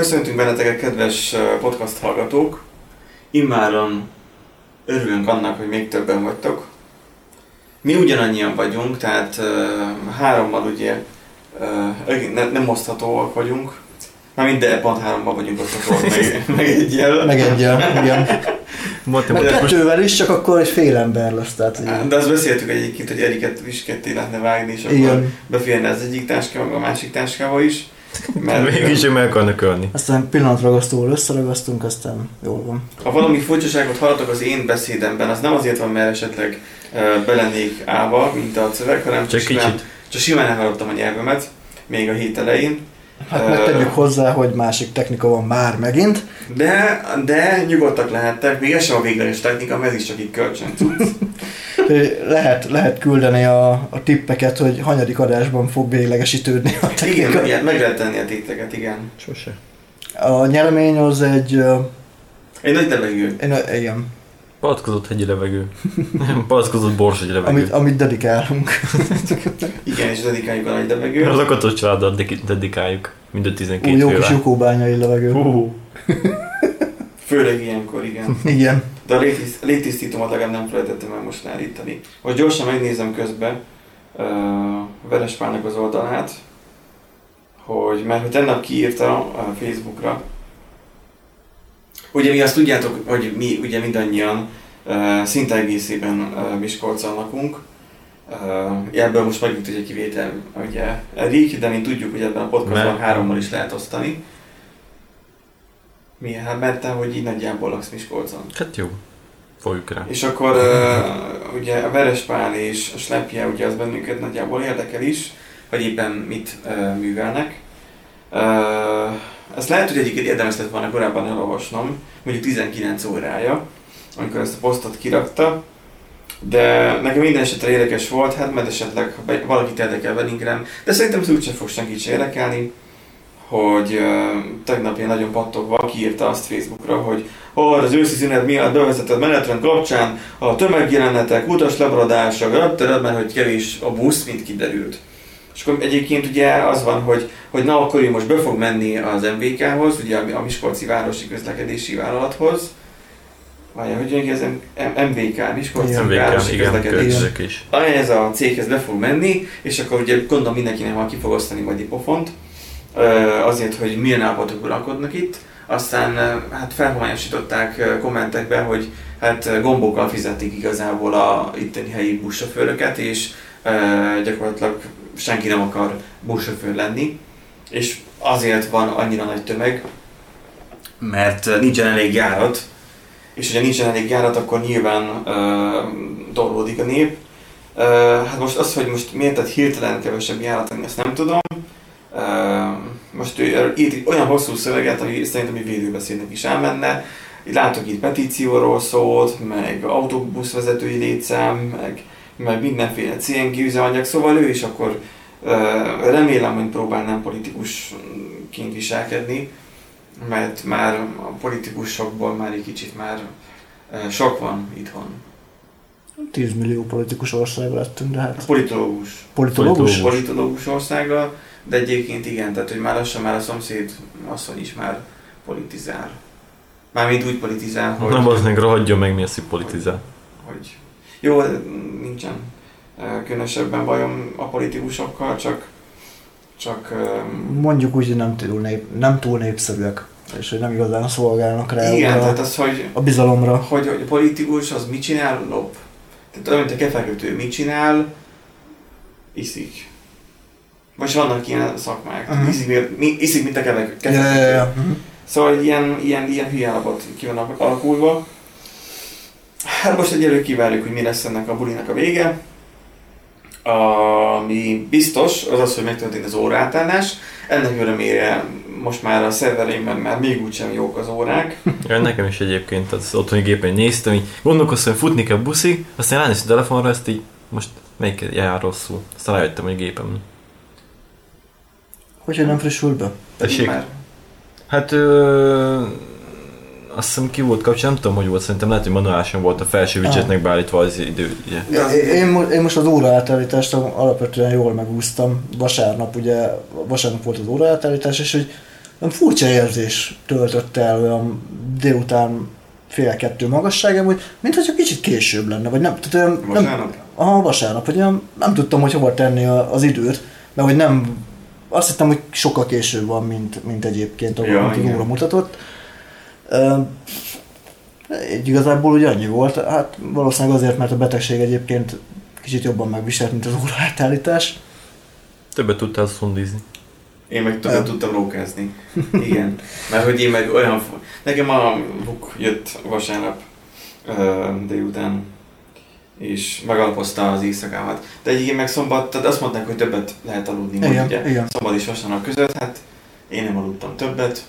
Köszöntünk benneteket, kedves podcast hallgatók! Immáron örülünk annak, hogy még többen vagytok. Mi ugyanannyian vagyunk, tehát hárommal ugye uh, ne, nem oszthatóak vagyunk. Már de pont hárommal vagyunk oszthatóak, meg, meg egyel. Meg egyel, igen. Mondtam, meg kettővel is, csak akkor egy fél ember lesz. Tehát, De azt beszéltük egyébként, hogy Eriket is ketté lehetne vágni, és akkor igen. beférne az egyik táskába, a másik táskába is. Mert Mégis meg akarnak ölni. Aztán pillanatragasztóval összeragasztunk, aztán jól van. Ha valami furcsaságot hallatok az én beszédemben, az nem azért van, mert esetleg uh, belennék állva, mint a szöveg, hanem csak, csak kicsit. Csak simán elhallottam a nyelvemet, még a hét elején. Hát megtegyük hozzá, hogy másik technika van már megint. De, de nyugodtak lehettek, még ez sem a végleges technika, mert ez is csak így kölcsön lehet, lehet küldeni a, a tippeket, hogy hanyadik adásban fog véglegesítődni a technika. Igen, meg lehet tenni a tippeket, igen. Sose. A nyeremény az egy... Egy nagy levegő. Egy, igen. Palackozott hegyi levegő. Nem, palackozott bors egy levegő. Amit, amit dedikálunk. Igen, és dedikáljuk a nagy levegő. Az akatos családdal dedikáljuk. Mind a 12 Ú, jó kis jukóbányai levegő. Uh. Főleg ilyenkor, igen. igen. De a légtisztítómat legalább nem felejtettem el most állítani. Hogy gyorsan megnézem közben uh, Verespának az oldalát, hogy mert hogy tennap kiírta a Facebookra, Ugye mi azt tudjátok, hogy mi ugye mindannyian uh, szinte egészében uh, Miskolcon lakunk. Uh, ebből most megint egy kivétel, ugye Erik, de mint tudjuk, hogy ebben a podcastban hárommal is lehet osztani. Milyen? Hát mert te, hogy így nagyjából laksz Miskolcon. Hát jó. Folyjuk rá. És akkor uh, ugye a Verespál és a Slepje, ugye az bennünket nagyjából érdekel is, hogy éppen mit uh, művelnek. Uh, ezt lehet, hogy egyébként érdemes lett volna korábban elolvasnom, mondjuk 19 órája, amikor ezt a posztot kirakta, de nekem minden esetre érdekes volt, hát mert esetleg ha valakit érdekel Bellingham, de szerintem ez úgysem fog senkit se érdekelni, hogy uh, tegnap ilyen nagyon pattogva kiírta azt Facebookra, hogy oh, az őszi szünet miatt bevezetett menetrend kapcsán a tömegjelenetek, utas lemaradása, mert hogy kevés a busz, mint kiderült. És akkor egyébként ugye az van, hogy, hogy na akkor ő most be fog menni az MVK-hoz, ugye a Miskolci Városi Közlekedési Vállalathoz, Várja, hogy jön ki az MVK, Miskolci MVK, Városi igen, Közlekedés. Is. Ez a céghez be fog menni, és akkor ugye gondolom mindenkinek már ki fog osztani majd egy pofont, azért, hogy milyen állapotokban lakodnak itt. Aztán hát felhomályosították kommentekbe, hogy hát gombokkal fizetik igazából a itteni helyi buszsofőröket, és gyakorlatilag senki nem akar buszsofőr lenni, és azért van annyira nagy tömeg, mert nincsen elég járat, és hogyha nincsen elég járat, akkor nyilván uh, torlódik a nép. Uh, hát most az, hogy most miért tett hirtelen kevesebb járat, ezt nem tudom. Uh, most ő írt olyan hosszú szöveget, ami szerintem egy védőbeszédnek is elmenne. Látok itt petícióról szólt, meg autóbuszvezetői létszám, meg meg mindenféle CNG üzemanyag, szóval ő is akkor remélem, hogy próbál nem politikusként viselkedni, mert már a politikusokból már egy kicsit már sok van itthon. 10 millió politikus ország lettünk, de hát... Politológus. Politológus? Politológus országa, de egyébként igen, tehát hogy már lassan már a szomszéd asszony is már politizál. Mármint úgy politizál, hogy... Nem, az meg rohadjon meg, mi az, hogy politizál. Hogy jó, nincsen különösebben bajom a politikusokkal, csak, csak Mondjuk úgy, hogy nem túl, nép, nem túl népszerűek és hogy nem igazán szolgálnak rá Igen, a, tehát az, hogy, a bizalomra. Hogy, hogy a politikus az mit csinál? Lop. Tehát olyan, mint a kefekütő mit csinál? Iszik. Vagy vannak ilyen szakmák. Uh-huh. Iszik, iszik, mint a kefekütő. Yeah, yeah, yeah. Szóval ilyen, ilyen, ilyen hülye állapot ki vannak alakulva. Hát most egyelőre kivárjuk, hogy mi lesz ennek a bulinak a vége. Ami biztos, az az, hogy megtörtént az órátállás. Ennek örömére most már a szervereimben már még úgysem jók az órák. Ja, nekem is egyébként az otthoni gépen néztem, hogy gondolkoztam, hogy futni kell buszi, aztán ránéztem a telefonra, ezt így most melyik jár rosszul. Aztán rájöttem, hogy gépem. Hogyha nem frissült be? Tessék? Már Hát ö, azt hiszem ki volt kapcsolatban, nem tudom, hogy volt, szerintem lehet, hogy manuálisan volt a felső widgetnek beállítva az idő. Ugye. De az- Én, én, mo- én most az óraátállítást alapvetően jól megúsztam. Vasárnap ugye, vasárnap volt az óraátállítás, és hogy olyan furcsa érzés töltött el olyan délután fél kettő magasságában, hogy mintha kicsit később lenne, vagy nem, tehát olyan, nem, Vasárnap? aha, vasárnap, hogy olyan, nem tudtam, hogy hova tenni a, az időt, mert hogy nem, azt hittem, hogy sokkal később van, mint, mint egyébként, ahol Ja, óra mutatott. Ö, így igazából ugye annyi volt, hát valószínűleg azért, mert a betegség egyébként kicsit jobban megviselt, mint az óraátállítás. Többet tudtál szundizni. Én meg többet tudtam rókázni. Igen. Mert hogy én meg olyan... Nekem a buk jött vasárnap délután, és megalapozta az éjszakámat. De egyébként meg szombat, tehát azt mondták, hogy többet lehet aludni, Igen, ugye igen. szombat és vasárnap között, hát én nem aludtam többet.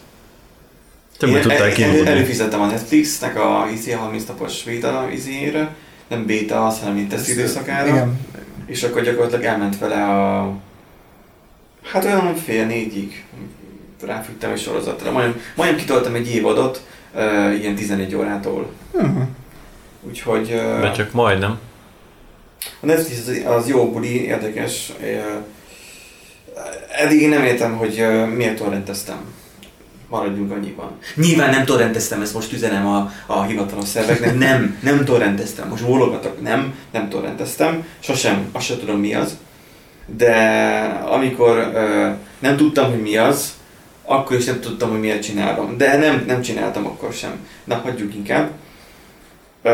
Többet én tudtál el, előfizettem a Netflixnek a IC 30 napos beta izére, nem beta az, hanem mint teszt időszakára. Igen. És akkor gyakorlatilag elment vele a... Hát olyan fél négyig ráfügtem egy sorozatra. Majdnem, majdnem kitoltam egy évadot, uh, ilyen 11 órától. Mhm. Úgyhogy uh, De csak majdnem. a Netflix az, az jó buli, érdekes. Uh, eddig én nem értem, hogy uh, miért torrenteztem. Maradjunk annyiban. Nyilván nem torrenteztem, ezt most üzenem a, a hivatalos szerveknek. Nem, nem torrenteztem. Most bólogatok. Nem, nem torrenteztem. Sosem, azt sem tudom mi az. De amikor uh, nem tudtam, hogy mi az, akkor is nem tudtam, hogy miért csinálom. De nem, nem csináltam akkor sem. Na, hagyjuk inkább. Uh,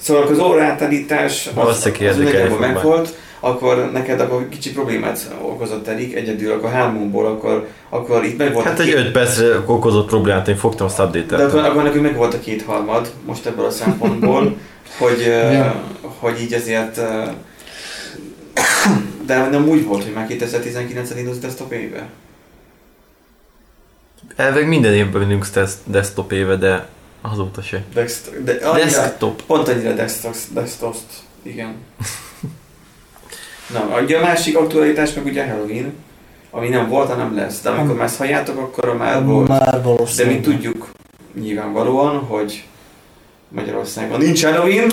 szóval az óraátállítás az, Valószínűleg az érdekelni nagyjából fog meg már. volt, akkor neked akkor kicsi problémát okozott elég, egyedül akkor hámomból, akkor, akkor itt meg volt Hát egy két, 5 percre okozott problémát, én fogtam, azt de akkor, update akkor nekünk meg volt a kétharmad, most ebből a szempontból, hogy, uh, Ja. hogy így azért uh, de nem úgy volt, hogy már 2019-en indult desktop éve. Elveg minden évben test- desktop éve, de azóta se. Dext- de, annyira, Desktop. pont annyira desktop, desktop igen. Na, ugye a másik aktualitás meg ugye Halloween, ami nem volt, hanem lesz. De amikor Nem. már halljátok, akkor már volt. Már De mi tudjuk nyilvánvalóan, hogy Magyarországon nincs Halloween.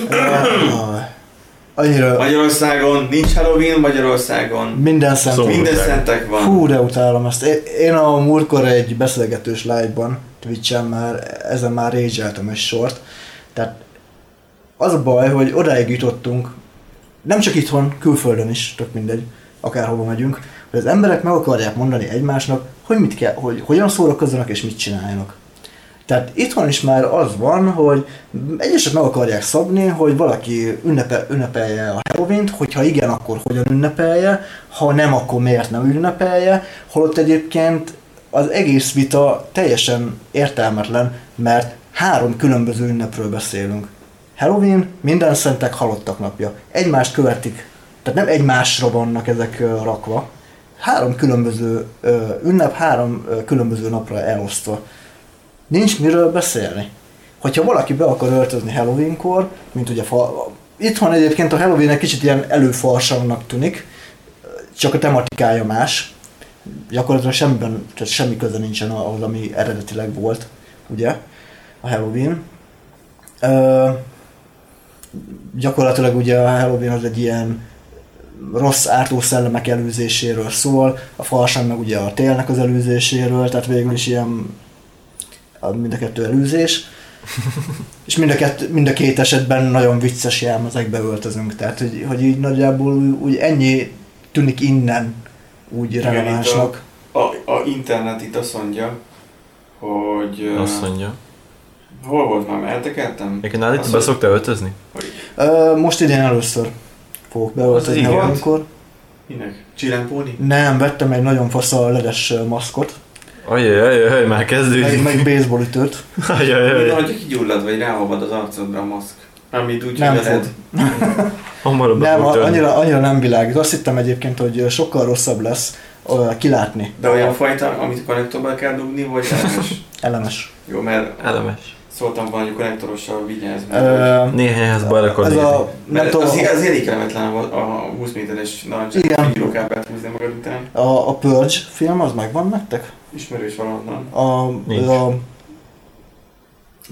Annyira Magyarországon nincs Halloween, Magyarországon minden szent. Szomorú. minden szentek van. Hú, de utálom ezt. Én- a múltkor egy beszélgetős live-ban, Twitch-en már, ezen már rage egy sort. Tehát az a baj, hogy odáig jutottunk, nem csak itthon, külföldön is, tök mindegy, akárhova megyünk, hogy az emberek meg akarják mondani egymásnak, hogy mit kell, hogy hogyan szórakozzanak és mit csináljanak. Tehát itthon is már az van, hogy egyesek meg akarják szabni, hogy valaki ünnepe, ünnepelje a Halloween-t, hogyha igen, akkor hogyan ünnepelje, ha nem, akkor miért nem ünnepelje, holott egyébként az egész vita teljesen értelmetlen, mert három különböző ünnepről beszélünk. Halloween, minden szentek halottak napja. Egymást követik, tehát nem egymásra vannak ezek rakva. Három különböző ünnep, három különböző napra elosztva. Nincs miről beszélni. Hogyha valaki be akar öltözni Halloweenkor, mint ugye fa... Itthon egyébként a Halloween egy kicsit ilyen előfarsannak tűnik, csak a tematikája más. Gyakorlatilag semmiben, tehát semmi köze nincsen ahhoz, ami eredetileg volt, ugye, a Halloween. Ö, gyakorlatilag ugye a Halloween az egy ilyen rossz ártó szellemek előzéséről szól, a farsang meg ugye a télnek az előzéséről, tehát végül is ilyen a mind a kettő előzés. És mind a, kett, mind a két esetben nagyon vicces jelmezekbe öltözünk, tehát hogy, hogy így nagyjából úgy, úgy ennyi tűnik innen úgy Igen, relevánsnak. A, a internet itt azt mondja, hogy... Azt mondja. Hol volt már? Eltekertem? Egyébként nálad itt be szoktál öltözni? Ö, most idén először fogok beöltözni Az igen. amikor. Minek? Csillámpóni? Nem, vettem egy nagyon fasz a ledes maszkot, Ajaj, ajaj, ajaj, már meg, kezdődik. meg baseball ütőt. Ajaj, Minden, ajaj. hogyha kigyullad, vagy ráolvad az arcodra a maszk. Amit úgy, Nem fog. Hamarabb Nem, annyira, annyira nem világít. Azt hittem egyébként, hogy sokkal rosszabb lesz ö, kilátni. De olyan fajta, amit konnektorba kell dugni, vagy elemes? Elemes. Jó, mert Elemes. Szóltam a konnektorossal vigyázz. Mert- Néhány házba el akar ez a, nem Mert tudom, az, az elég kellemetlen a, a 20 méteres Igen. narancsát hírókábelt húzni magad után. a, a Purge film az megvan nektek? Ismerős valahonnan. A, Nincs. a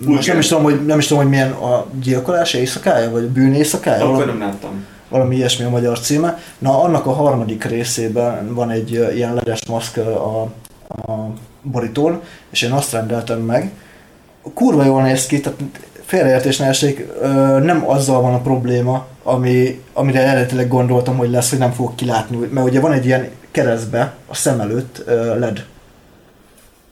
most nem is, tudom, hogy, nem is tudom, hogy milyen a gyilkolás éjszakája, vagy a bűn éjszakája, Akkor valami, nem láttam. valami ilyesmi a magyar címe. Na, annak a harmadik részében van egy ilyen ledes maszk a, a borítón, és én azt rendeltem meg. Kurva jól néz ki, tehát félreértés ne essék, nem azzal van a probléma, ami, amire eredetileg gondoltam, hogy lesz, hogy nem fogok kilátni, mert ugye van egy ilyen keresztbe a szem előtt LED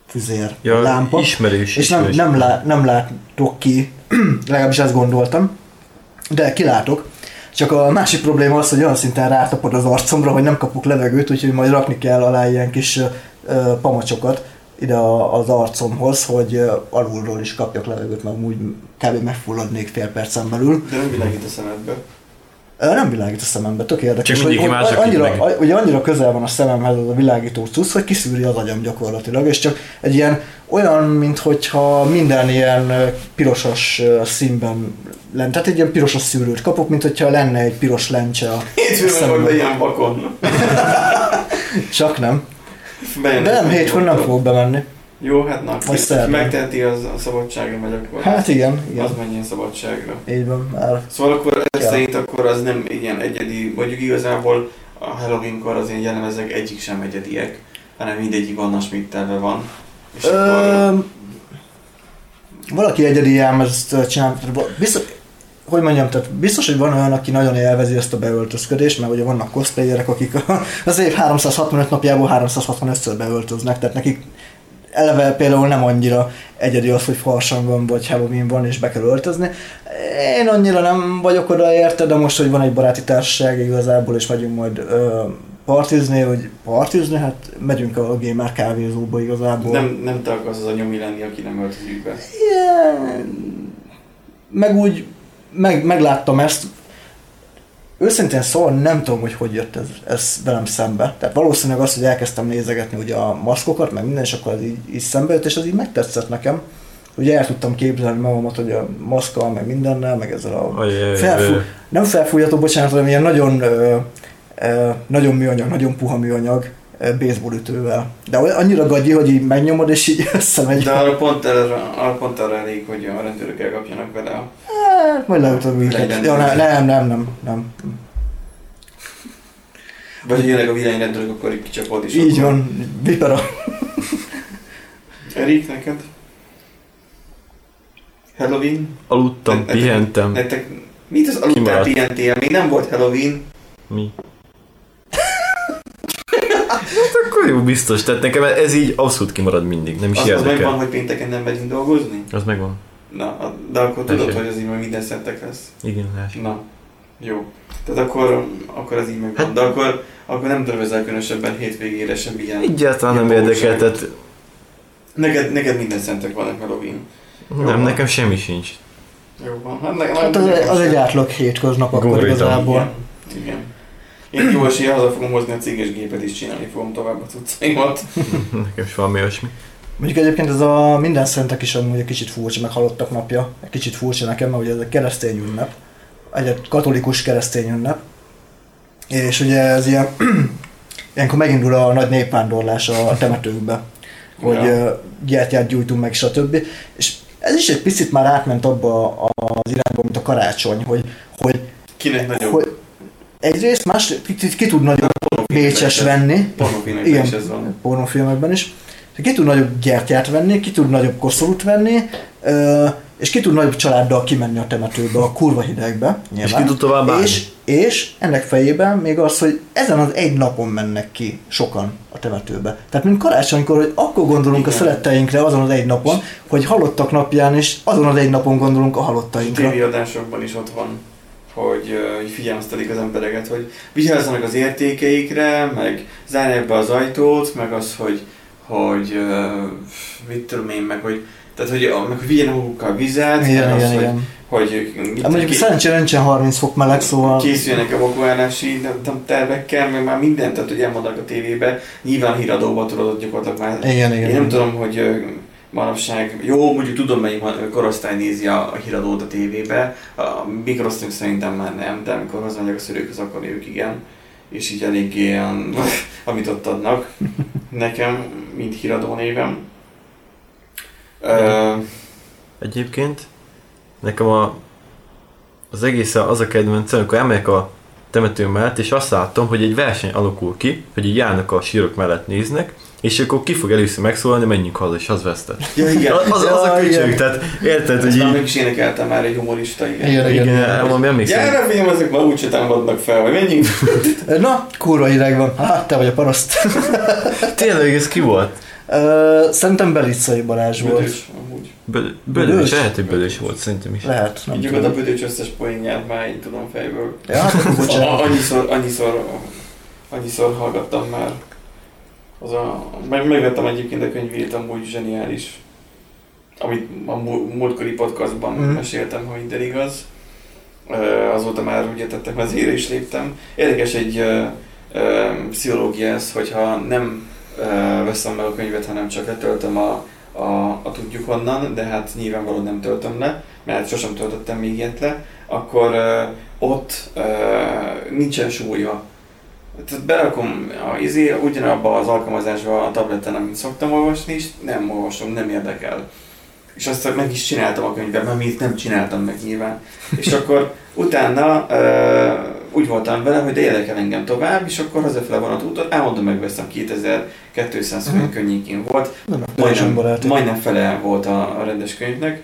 füzér, Ja, lámpa, ismerős, és nem, ismerős. nem, lá, nem látok ki, legalábbis ezt gondoltam, de kilátok. Csak a másik probléma az, hogy olyan szinten rátapod az arcomra, hogy nem kapok levegőt, úgyhogy majd rakni kell alá ilyen kis ö, pamacsokat ide a, az arcomhoz, hogy alulról is kapjak levegőt, mert úgy kb. megfulladnék fél percen belül. De nem világít a szemedbe. Nem világít a szemembe, tök érdekes. Csak hogy, más, annyira, meg- ugye annyira közel van a szememhez az a világító cucc, hogy kiszűri az agyam gyakorlatilag, és csak egy ilyen olyan, mintha minden ilyen ö, színben lenne. Tehát egy ilyen pirosas szűrőt kapok, mint hogyha lenne egy piros lencse a meg szememben. be ilyen vakon. Csak nem. Bejön De nem, hétfőn nem fogok bemenni. Jó, hát na, szerdán. megteheti az a szabadságra megy akkor. Hát igen, Az igen. menjen szabadságra. Így van, már. Szóval akkor ez Ja. szerint akkor az nem ilyen egyedi, mondjuk igazából a Halloween-kor az ilyen jellemezek egyik sem egyediek, hanem mindegyik Anna Schmidt-telve van. És akkor Ö, valaki egyedi jelmezt csinál, biztos, hogy mondjam, tehát biztos, hogy van olyan, aki nagyon élvezi ezt a beöltözködést, mert ugye vannak cosplayerek, akik az év 365 napjából 365-ször beöltöznek, tehát nekik eleve például nem annyira egyedi az, hogy farsang van, vagy Halloween van, és be kell öltözni. Én annyira nem vagyok oda érte, de most, hogy van egy baráti társaság igazából, és megyünk majd ö, partizni, hogy partizni, hát megyünk a gamer kávézóba igazából. nem, nem te akarsz az a nyomi lenni, aki nem öltözik be. Igen. Meg úgy, meg, megláttam ezt, őszintén szóval nem tudom, hogy hogy jött ez, ez velem szembe. Tehát valószínűleg az, hogy elkezdtem nézegetni ugye a maszkokat, meg minden, és akkor az így, így szembe jött, és az így megtetszett nekem. Ugye el tudtam képzelni magamat, hogy a maszkkal, meg mindennel, meg ezzel a Ajaj, felfú, nem felfújható, bocsánat, hanem ilyen nagyon, ö, ö, nagyon műanyag, nagyon puha műanyag baseballütővel. De olyan- annyira gagyi, hogy így megnyomod, és így összemegy. De arra pont, erre, arra pont arra elég, hogy a rendőrök elkapjanak vele. Hát, majd leütöm. Legyen. Ja, ne, nem, nem, nem, nem. Vagy hogy jönnek a villányrendőrök, akkor így kicsapod is. Így akkor- van, vipera. Erik, neked? Halloween? aludtam, pihentem. Nektek mit az aludtál pihentél? Még nem volt Halloween. Mi? hát akkor jó, biztos. Tehát nekem ez így abszolút kimarad mindig. Nem is Az, az megvan, érdekel. hogy pénteken nem megyünk dolgozni? Az megvan. Na, de akkor tudod, Tessék. hogy az így majd minden szentek lesz. Igen, lássuk. Na, jó. Tehát akkor, akkor az így megvan. Hát- De akkor, akkor nem tervezel különösebben hétvégére sem ilyen. Egyáltalán nem érdekel, tehát Neked, neked minden szentek vannak Halloween. Nem, van. nekem semmi sincs. Jó van. Hát, nekem, Hát az, az egy átlag hétköznap akkor igazából. Igen. Igen. Én jó esélye haza fogom hozni a céges gépet is csinálni fogom tovább a cuccaimat. Nekem is valami olyasmi. Mondjuk egyébként ez a minden szentek is amúgy egy kicsit furcsa, meg halottak napja. Egy kicsit furcsa nekem, mert ugye ez egy keresztény ünnep. Egy katolikus keresztény ünnep. És ugye ez ilyen, ilyenkor megindul a nagy népvándorlás a temetőkbe. Hogy Ja. ja. gyertyát gyújtunk meg, stb. És ez is egy picit már átment abba az irányba, mint a karácsony, hogy, hogy, Kinek nagyobb? hogy egyrészt, más ki, ki, ki tud nagyobb bécses venni, Pornófilmekben Igen. is ez van. pornófilmekben is. Ki tud nagyobb gyertyát venni, ki tud nagyobb koszorút venni, és ki tud nagyobb családdal kimenni a temetőbe, a kurva hidegbe. És Nyilván. ki tud tovább állni? és, és ennek fejében még az, hogy ezen az egy napon mennek ki sokan a temetőbe. Tehát mint karácsonykor, hogy akkor gondolunk Igen. a szeretteinkre azon az egy napon, hogy halottak napján is azon az egy napon gondolunk a halottainkra. tévéadásokban is ott van, hogy, hogy figyelmeztetik az embereket, hogy vigyázzanak az értékeikre, meg zárják be az ajtót, meg az, hogy, hogy mit tudom én, meg hogy tehát, hogy, meg hogy vigyenek magukkal vizet, Igen, meg az, igen, hogy, igen. hogy Hát mondjuk szerencsére nincsen 30 fok meleg, szóval... készüljenek evakuálási nem tudom, tervekkel, meg már mindent, tehát hogy elmondnak a tévébe, nyilván híradóban tudod, gyakorlatilag már Igen, igen. Én nem tudom, hogy manapság, jó, mondjuk tudom melyik korosztály nézi a, híradót a tévébe, a mi korosztályunk szerintem már nem, de amikor hazamegyek a szülőkhöz, akkor ők igen, és így eléggé ilyen, amit ott adnak nekem, mint híradó névem. Egyébként nekem a, az egész az a kedvencem, amikor elmegyek a temető mellett, és azt látom, hogy egy verseny alakul ki, hogy így járnak a sírok mellett néznek, és akkor ki fog először megszólalni, menjünk haza, és az vesztett. ja, igen. Az, az, az a Ja, köcsög, igen. tehát érted, hogy már így... meg is énekeltem már egy humorista, igen. Igen, Igen, igen. igen, valami emlékszem. Gyere, fiam, ezek ma úgyse támadnak fel, vagy menjünk. Na, kurva hideg van. Hát, te vagy a paraszt. Tényleg ez ki volt? Ö, Szerintem Belicai Balázs volt. Bödös, amúgy. Bö- Bölős, Bölős? lehet, hogy bölős volt szerintem is. Lehet, nem Így a. Bödös összes poénját már így tudom fejből. Ja, hát Annyiszor, annyiszor, annyiszor hallgattam már. Az a, meg, megvettem egyébként a könyvét, amúgy zseniális. Amit a mú- múltkori podcastban mm. meséltem, ha minden igaz. Azóta már ugye tettem az ére is léptem. Érdekes egy ö, ö, pszichológia ez, hogyha nem ö, veszem meg a könyvet, hanem csak letöltöm a, a, a tudjuk honnan, de hát nyilvánvalóan nem töltöm le, mert sosem töltöttem még ilyet le, akkor ö, ott ö, nincsen súlya. Tehát berakom a izé, ugyanabba az alkalmazásba a tableten, amit szoktam olvasni, és nem olvasom, nem érdekel. És azt meg is csináltam a könyvben, amit nem csináltam meg nyilván. És akkor utána ö, úgy voltam vele, hogy de érdekel engem tovább, és akkor hazafele van az úton, elmondom megveszem 2200 Mhm. forint környékén volt, majdnem, majdnem fele volt a, a rendes könyvnek,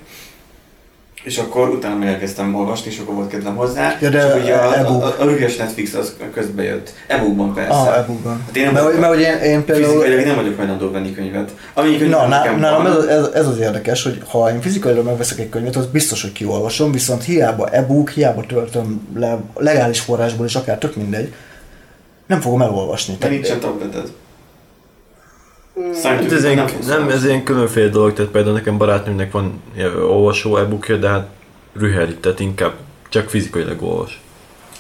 és akkor utána meg elkezdtem olvasni, és akkor volt kedvem hozzá. Ja, de és ugye a, e-book. a, a, a rügyes Netflix az közbe jött. E-bookban persze. Ah, e-bookban. Hát én Mert, mert hogy én, én például... Fizikailag nem vagyok hajlandó venni könyvet. Amennyi könyv Na, ná, nálam ez, ez, ez, az érdekes, hogy ha én fizikailag megveszek egy könyvet, az biztos, hogy kiolvasom, viszont hiába e-book, hiába töltöm le legális forrásból is, akár tök mindegy, nem fogom elolvasni. de nincsen tableted. Hát ez, ilyen, nem, ez ilyen különféle dolog, tehát például nekem barátnőmnek van olvasó e-bookja, de hát rüheli, tehát inkább csak fizikailag olvas.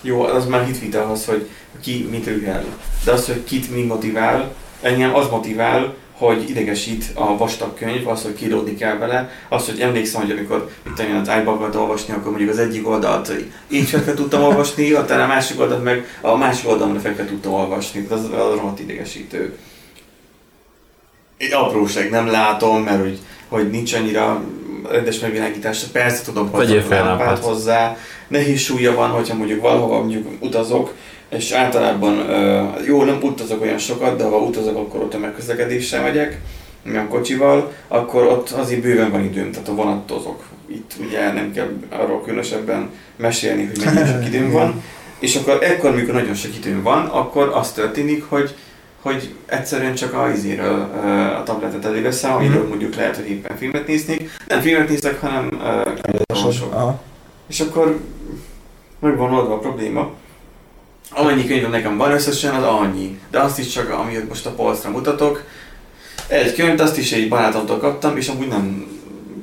Jó, az már hitvita az, hogy ki mit rühel. De az, hogy kit mi motivál, engem az motivál, hogy idegesít a vastag könyv, az, hogy kilódni kell vele, az, hogy emlékszem, hogy amikor itt olyan az iBookat olvasni, akkor mondjuk az egyik oldalt így fekve tudtam olvasni, aztán a másik oldalt meg a másik oldalra fekve tudtam olvasni, az, az rohadt idegesítő. Egy apróság, nem látom, mert hogy, hogy nincs annyira rendes megvilágítás, persze tudom hozzá fel lámpát lámpát. hozzá, nehéz súlya van, hogyha mondjuk valahova mondjuk utazok, és általában jó, nem utazok olyan sokat, de ha utazok, akkor ott a megközlekedéssel megyek, nem kocsival, akkor ott azért bőven van időm, tehát a vonattozok. Itt ugye nem kell arról különösebben mesélni, hogy mennyi sok időm van. És akkor ekkor, mikor nagyon sok időm van, akkor az történik, hogy hogy egyszerűen csak a izéről a tabletet előveszem, amiről Mhm. mondjuk lehet, hogy éppen filmet néznék. Nem filmet nézek, hanem. Aha. És akkor meg van oldva a probléma. Amennyi könyvem nekem van összesen, az annyi. De azt is csak, amit most a polcra mutatok. Egy könyvet, azt is egy barátomtól kaptam, és amúgy nem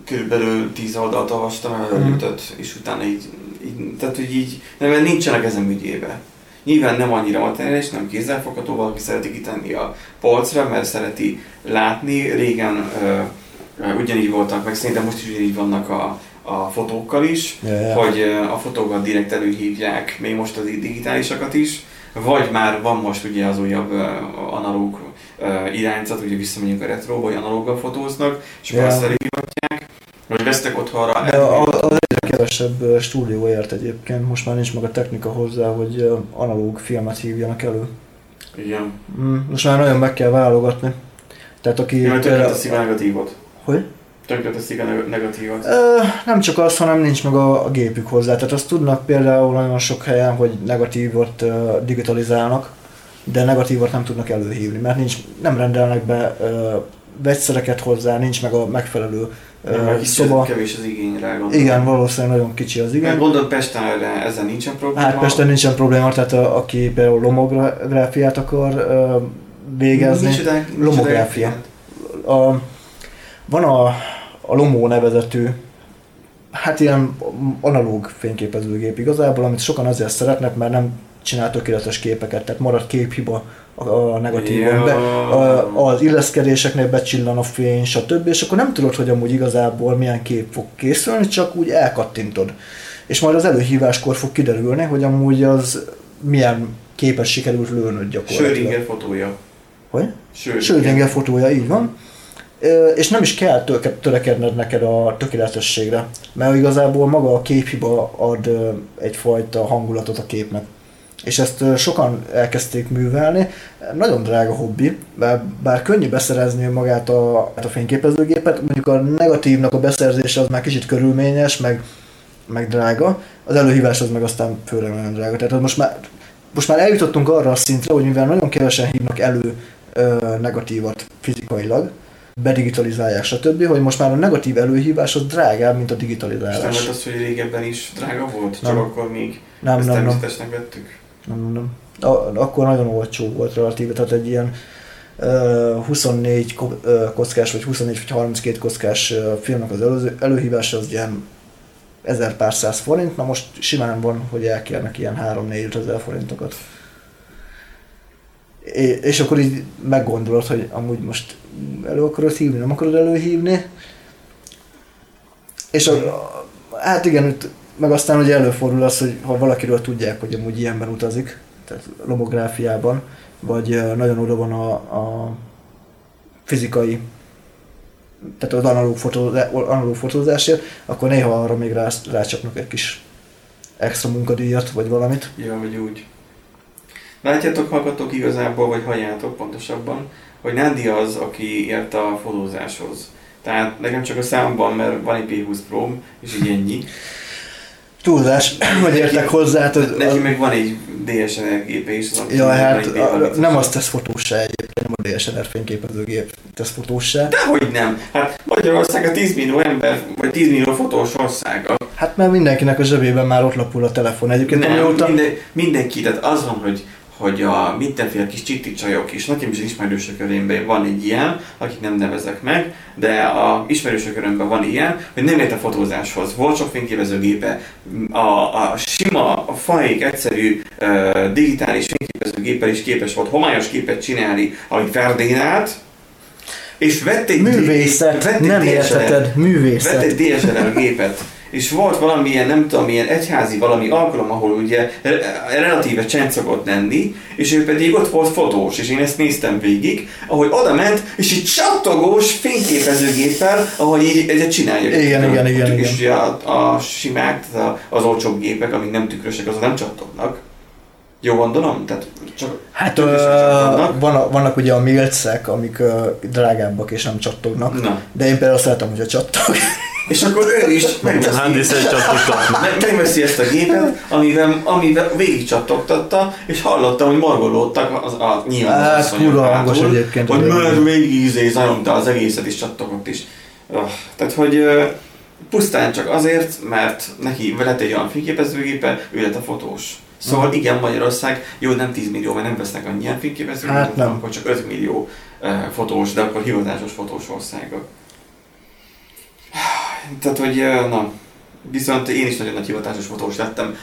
körülbelül 10 oldalt olvastam el, Mhm. előtött, és utána így, így, tehát hogy így, nem, mert nincsen a kezem ügyébe. Nyilván nem annyira materiális, nem kézzelfogható, valaki szereti kitenni a polcra, mert szereti látni. Régen ö, ugyanígy voltak, meg szerintem most is ugyanígy vannak a, a fotókkal is, ja. hogy a fotókat direkt előhívják, még most az digitálisakat is, vagy már van most ugye az újabb ö, analóg irányzat, ugye visszamegyünk a retróba, hogy analóggal fotóznak, és akkor Ja. azt előhívatják, vagy vesztek otthonra De a- az egyre kevesebb ö, stúdió ért egyébként, most már nincs meg a technika hozzá, hogy analóg filmet hívjanak elő. Igen. Mm, most már nagyon meg kell válogatni. Tehát aki... Ja, teszik a negatívot. Hogy? A neg- negatívot. Ö, nem csak az, hanem nincs meg a, a gépük hozzá. Tehát azt tudnak például nagyon sok helyen, hogy negatívot ö, digitalizálnak, de negatívot nem tudnak előhívni, mert nincs, nem rendelnek be ö, vegyszereket hozzá, nincs meg a megfelelő Mert szoba. szoba. Kevés az igény rá, gondolom. Igen, valószínűleg nagyon kicsi az Igen. igen. Gondolom Pesten erre, ezzel nincsen probléma. Hát Pesten nincsen probléma, tehát a, aki például lomográfiát akar ö, végezni. Micsoda Lomográfia. A, van a, a Lomó nevezetű, hát ilyen analóg fényképezőgép igazából, amit sokan azért szeretnek, mert nem csinál tökéletes képeket, tehát marad képhiba a, negatívon, be, a, az illeszkedéseknél becsillan a fény, stb. És akkor nem tudod, hogy amúgy igazából milyen kép fog készülni, csak úgy elkattintod. És majd az előhíváskor fog kiderülni, hogy amúgy az milyen képet sikerült lőnöd gyakorlatilag. Schrödinger fotója. Hogy? Schrödinger. Fotója, így van. És nem is kell törekedned neked a tökéletességre, mert igazából maga a képhiba ad egyfajta hangulatot a képnek. És ezt sokan elkezdték művelni. Nagyon drága hobbi, bár, bár könnyű beszerezni magát a, a fényképezőgépet, mondjuk a negatívnak a beszerzése az már kicsit körülményes, meg, meg drága, az előhívás az meg aztán főleg nagyon drága. Tehát most már, most már eljutottunk arra a szintre, hogy mivel nagyon kevesen hívnak elő ö, negatívat fizikailag, bedigitalizálják, stb., hogy most már a negatív előhívás az drágább, mint a És nem digitalizálás. volt az, hogy régebben is drága volt? Csak Nem. akkor még Nem, ezt nem, természetesnek vettük? nem, nem, nem. A, akkor nagyon olcsó volt relatíve, tehát egy ilyen ö, 24 ko- ö, kockás, vagy 24 vagy 32 kockás filmnek az előző, előhívása az ilyen ezer pár száz forint, na most simán van, hogy elkérnek ilyen 3-4 ezer forintokat. És akkor így meggondolod, hogy amúgy most elő akarod hívni, nem akarod előhívni. És a, hát igen, meg aztán ugye előfordul az, hogy ha valakiről tudják, hogy amúgy ilyenben utazik, tehát lomográfiában, vagy nagyon oda van a, a fizikai, tehát az analóg, fotózá, analóg fotózásért, akkor néha arra még rá, rácsapnak egy kis extra munkadíjat, vagy valamit. Ja, vagy úgy. Látjátok, hallgatók igazából, vagy halljátok pontosabban, hogy Nándi az, aki ért a fotózáshoz. Tehát nekem csak a számban, mert van egy P20 Pro, és így ennyi. Túlzás, hogy értek hozzá, hát az, Neki az, meg van egy DSLR gépe is. az- ja, hát a, B30-as. nem azt tesz fotósá egyébként, nem a DSLR fényképezőgép tesz fotósá. Dehogy nem. Hát Magyarország a 10 millió ember, vagy 10 millió fotós országa. Hát mert mindenkinek a zsebében már ott lapul a telefon. Egyébként Nem, amióta... minden, mindenki, tehát az van, hogy hogy a mindenféle kis csitti csajok is, nekem is ismerősök körében van egy ilyen, akit nem nevezek meg, de a ismerősök körömben van ilyen, hogy nem ért a fotózáshoz. Volt sok fényképezőgépe, a, a sima, a faik, egyszerű uh, digitális fényképezőgéppel is képes volt homályos képet csinálni, ami Ferdinand, és vett egy, Művészet, vett egy nem DSLR értheted, Vett művészet. egy DSLR gépet, és volt valamilyen, nem tudom, milyen egyházi valami alkalom, ahol ugye re- relatíve csend szokott lenni, és ő pedig ott volt fotós, és én ezt néztem végig, ahogy oda ment, és egy csattogós fényképezőgéppel, ahogy így egyet csinálja. Igen, igen, igen, És igen. ugye a, a simák, tehát a- az olcsóbb gépek, amik nem tükrösek, azok nem csattognak. Jó gondolom? Tehát csak Hát ö, csattognak. van, vannak ugye a milcek, amik ö, drágábbak és nem csattognak. Na, De én például szeretem, hogy a csattog. És akkor ő is megveszi- szeret csatottatni. Me- megveszi ezt a gépet, amivel, amivel végig csattogtatta, és hallottam, hogy morgolódtak az, a nyilván az Hát, asszonyok egyébként Hogy egész. végig izé zajongta az egészet, és csattogott is. Öh, tehát, hogy pusztán csak azért, mert neki lett egy olyan fényképezőgépe, ő lett a fotós. Szóval Mhm. igen, Magyarország, jó, nem 10 millió, mert nem vesznek annyian fényképezőgépet, Hát nem. akkor csak 5 millió ö, fotós, de akkor hivatásos fotós országa. Tehát, hogy na, viszont én is nagyon nagy hivatásos fotós lettem.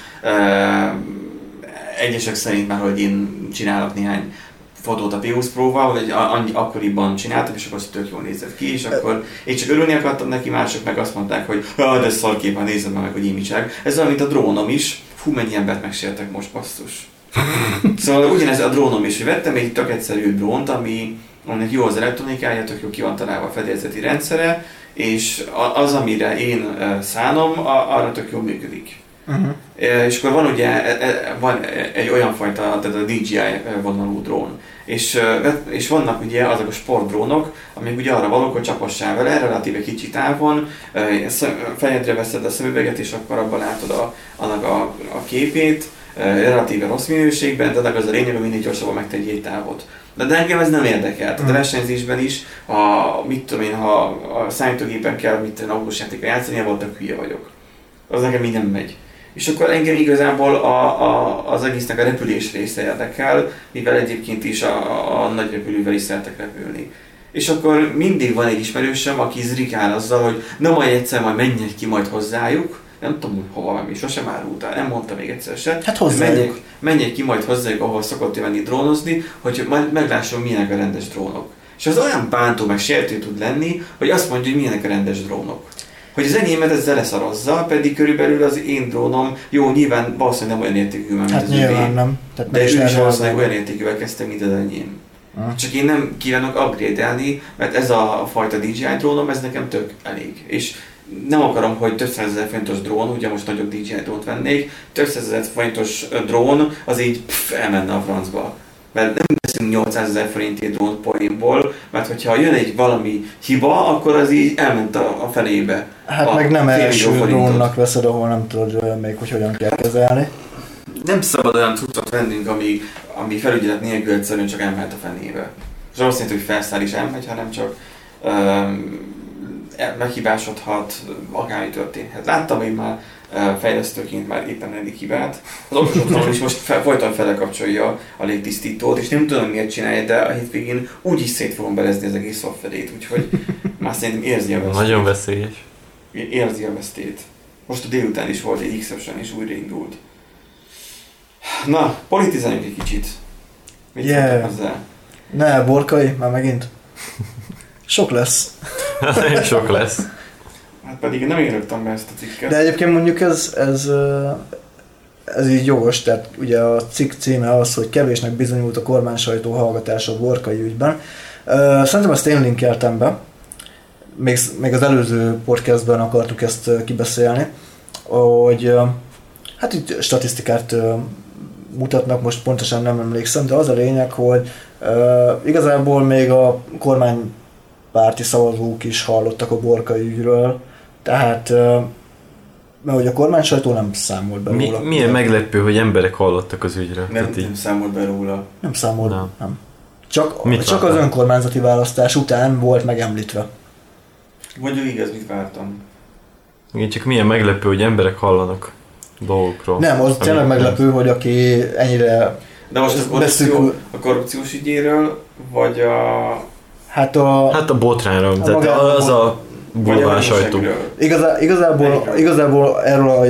Egyesek szerint már, hogy én csinálok néhány fotót a P20 Pro-val, vagy annyi akkoriban csináltam, és akkor tök jól nézett ki, és akkor én csak örülni akartam neki, mások meg azt mondták, hogy ah, de szarkép, hát nézzem meg, hogy csinálok. Ez olyan, mint a drónom is. Fú, mennyi embert megsértek most, basszus. Szóval ugyanez a drónom is, hogy vettem egy tök egyszerű drónt, ami aminek jó az elektronikája, tök jó ki van találva a fedélzeti rendszere, és az, amire én szánom, arra tök jól működik. Uh-huh. És akkor van ugye e- e- van egy olyan fajta, tehát a DJI vonalú drón. És, és vannak ugye azok a sportdrónok, amik ugye arra valók, hogy csapassál vele, relatíve kicsi távon, fejedre veszed a szemüveget, és akkor abban látod a, annak a, a képét, relatíve rossz minőségben, de annak az a lényeg, hogy minél gyorsabban megtegyél egy távot. De, de engem ez nem érdekel. Tehát a Mhm. versenyzésben is, ha, mit tudom én, ha a számítógépen kell mit tudom, autós játékkal játszani, abban tök hülye vagyok. Az nekem így nem megy. És akkor engem igazából a, a, az egésznek a repülés része érdekel, mivel egyébként is a, a, a nagy repülővel is szeretek repülni. És akkor mindig van egy ismerősöm, aki zrikál azzal, hogy na majd egyszer majd menjek ki majd hozzájuk, nem tudom, hogy hova menni, sosem árult el, nem mondta még egyszer se. Hát hozzájuk. Menjek, menjek ki majd hozzájuk, ahol szokott ő menni drónozni, hogy majd meglássam, milyenek a rendes drónok. És az olyan bántó, meg sértő tud lenni, hogy azt mondja, hogy milyenek a rendes drónok. Hogy az enyémet ezzel leszarozza, pedig körülbelül az én drónom, jó, nyilván valószínűleg nem olyan értékű, mint Hát az nyilván nem. Tehát de meg ő is valószínűleg olyan értékűvel kezdte, mint az enyém. Csak én nem kívánok upgrade-elni, mert ez a fajta DJI drónom, ez nekem tök elég. És nem akarom, hogy több százezer forintos drón, ugye most nagyobb DJI drónt vennék, több százezer forintos drón, az így pff, elmenne a francba. Mert nem veszünk 800 ezer forintért drónt poénból, mert hogyha jön egy valami hiba, akkor az így elment a, a fenébe. Hát a meg nem első drónnak veszed, ahol nem tudod még, hogy hogyan kell kezelni. Nem szabad olyan cuccot vennünk, ami, ami felügyelet nélkül egyszerűen csak elmehet a fenébe. És azt jelenti, hogy felszáll is elmegy, hanem csak um, meghibásodhat, akármi történhet. Láttam én már fejlesztőként már éppen eddig hibát. Az okos otthonon is most fel, folyton felekapcsolja a légtisztítót, és nem tudom miért csinálja, de a hétvégén úgy is szét fogom belezni az egész szoftverét, úgyhogy már szerintem érzi a veszélyt. Nagyon veszélyes. Érzi a vesztét. Most a délután is volt egy Exception, és újra indult. Na, politizáljunk egy kicsit. Mit Yeah. Ne, borkai, már megint. Sok lesz. Nagyon sok lesz. Hát pedig én nem én rögtem be ezt a cikket. De egyébként mondjuk ez, ez, ez így jogos, tehát ugye a cikk címe az, hogy kevésnek bizonyult a kormány sajtó hallgatása a borkai ügyben. Szerintem ezt én linkeltem be, még, még az előző podcastben akartuk ezt kibeszélni, hogy hát itt statisztikát mutatnak, most pontosan nem emlékszem, de az a lényeg, hogy uh, igazából még a kormánypárti szavazók is hallottak a borkai ügyről, tehát mert hogy a kormány sajtó nem számolt be Mi, róla. milyen meglepő, hogy emberek hallottak az ügyről. nem, Tehát így, nem számolt be róla. Nem számolt, Nem. nem. nem. Csak, Mit csak az vártál? önkormányzati választás után volt megemlítve. Mondjuk igaz, mit vártam. igen, csak milyen meglepő, hogy emberek hallanak dolgokról. Nem, az tényleg nem- meglepő, hogy aki ennyire, De most Ez a korrupció, beszűkül. a korrupciós ügyéről, vagy a... hát a, Hát a botrányra, tehát magában az a a sajtó. Igazá, igazából, igazából erről a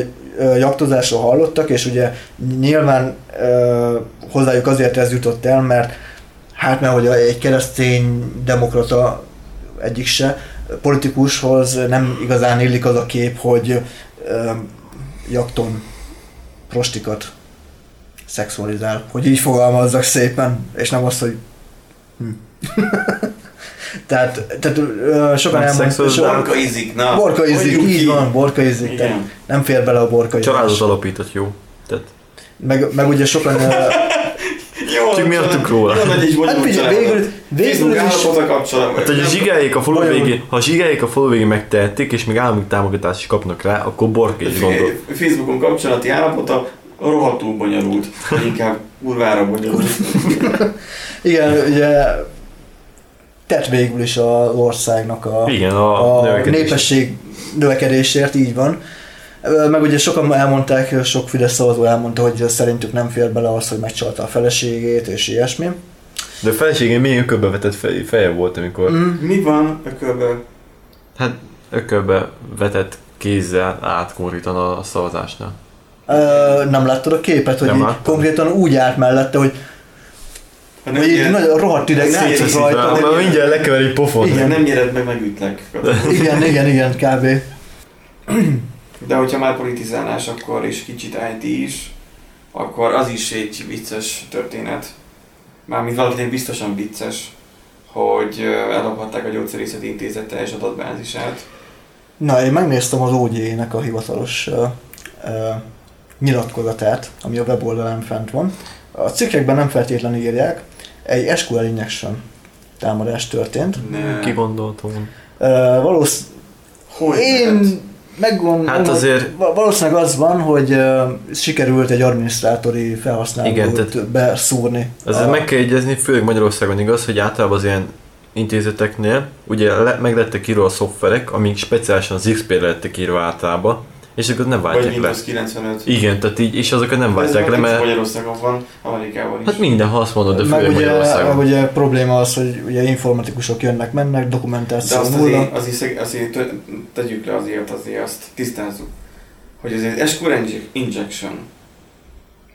jaktozásról hallottak, és ugye nyilván ö, hozzájuk azért ez jutott el, mert hát mert hogy a- egy keresztény demokrata egyik se politikushoz nem igazán illik az a kép, hogy ö, jakton prostikat szexualizál, hogy így fogalmazzak szépen, és nem azt, hogy hm. tehát, tehát ö, sokan Nem elmondták, szexualizál. Borka izik, na. Borka ízik, mondjuk így van, borka ízik, tehát nem fér bele a borka Családot alapított, jó. Tehát Meg, meg ugye sokan... Jó, Csak miattuk róla. Jó hát figyelj, végül, végül is... kapcsolatban. Hát, hogy a zsigáik a falu végén, ha a zsigáik a falu végén megtehetik, és még állami támogatást is kapnak rá, akkor borka is gondol. Facebookon kapcsolati állapota rohadtul bonyolult, inkább kurvára bonyolult. Igen, ugye tett végül is az országnak a, Igen, a, a növekedés. népesség növekedésért, így van. Meg ugye sokan elmondták, sok Fidesz szavazó elmondta, hogy szerintük nem fér bele az, hogy megcsalta a feleségét, és ilyesmi. De a feleségem milyen ökölbe vetett fej- feje volt, amikor Mm. Mi van ökölben? hát ökölbe vetett kézzel átkorítan a szavazásnál. Ö, nem láttad a képet, hogy Nem így láttam. konkrétan úgy állt mellette, hogy, Ha hogy így nyer- nagyon rohadt ideg szétszív rajta. Már mindjárt lekever egy pofon. Igen. nem nyered meg, megütlek. Igen, igen, igen, kb. De hogyha már politizálás, akkor is kicsit IT is, akkor az is egy vicces történet. Mármint valakinek biztosan vicces, hogy ellophatták a gyógyszerészeti intézet teljes adatbázisát. Na, én megnéztem az OG-nek a hivatalos uh, uh, nyilatkozatát, ami a weboldalán fent van. A cikkekben nem feltétlenül írják, egy SQL injection támadás történt. Ne. Ki gondoltam. Uh, valósz... Hogy lehet? Én meggondolom, Hát azért- val- valószínűleg az van, hogy uh, sikerült egy adminisztrátori felhasználót Igen, tehát- beszúrni. Ezzel A- meg kell egyezni, főleg Magyarországon igaz, hogy általában az ilyen intézeteknél ugye le, meg lettek írva a szoftverek, amik speciálisan az XP-re lettek írva általában, és azokat nem Vagy váltják le. Windows 95. Igen, tehát így, és azokat nem Ez váltják le, nem csak mert Magyarországon van, Amerikában is. hát minden, ha azt mondod, de főleg ugye, Magyarországon. meg ugye probléma az, hogy ugye informatikusok jönnek, mennek, dokumentáció De azt nulla. azért, azért, azért te- tegyük le azért, azért azt tisztázzuk. hogy ez egy SQL injection,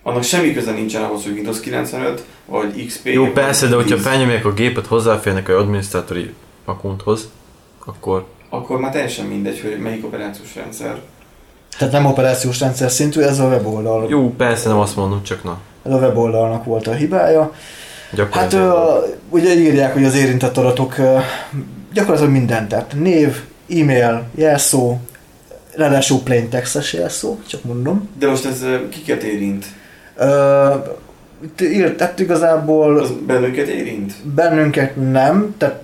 annak semmi köze nincsen ahhoz, hogy Windows 95, vagy XP. Jó, vagy persze, de hogyha 10, felnyomják a gépet, hozzáférnek a adminisztrátori akunthoz, akkor Akkor már teljesen mindegy, hogy melyik operációs rendszer. Tehát nem operációs rendszer szintű, ez a weboldal. jó, persze nem azt mondom, csak na. Ez a weboldalnak volt a hibája. Hát ö, ugye írják, hogy az érintett adatok ö, gyakorlatilag mindent, tehát név, e-mail, jelszó, ráadásul plain textes jelszó, csak mondom. De most ez ö, kiket érint? Ö, írt, tehát igazából Az bennünket érint? bennünket nem, tehát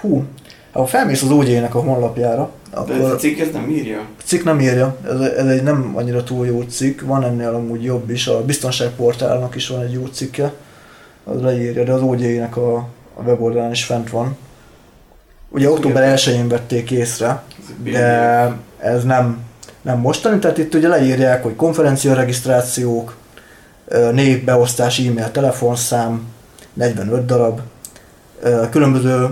hú, ha felmész az OG-nek a honlapjára, De ez a akkor cikk ez nem írja. a cikk nem írja, ez, ez egy nem annyira túl jó cikk, van ennél amúgy jobb is, a biztonságportálnak is van egy jó cikke, az leírja, de az OG-nek a, a weboldalán is fent van. Ugye október 1-én vették észre, de ez nem, nem mostani, tehát itt ugye leírják, hogy konferencia regisztrációk, ö, névbeosztás, e-mail, telefonszám, 45 darab, különböző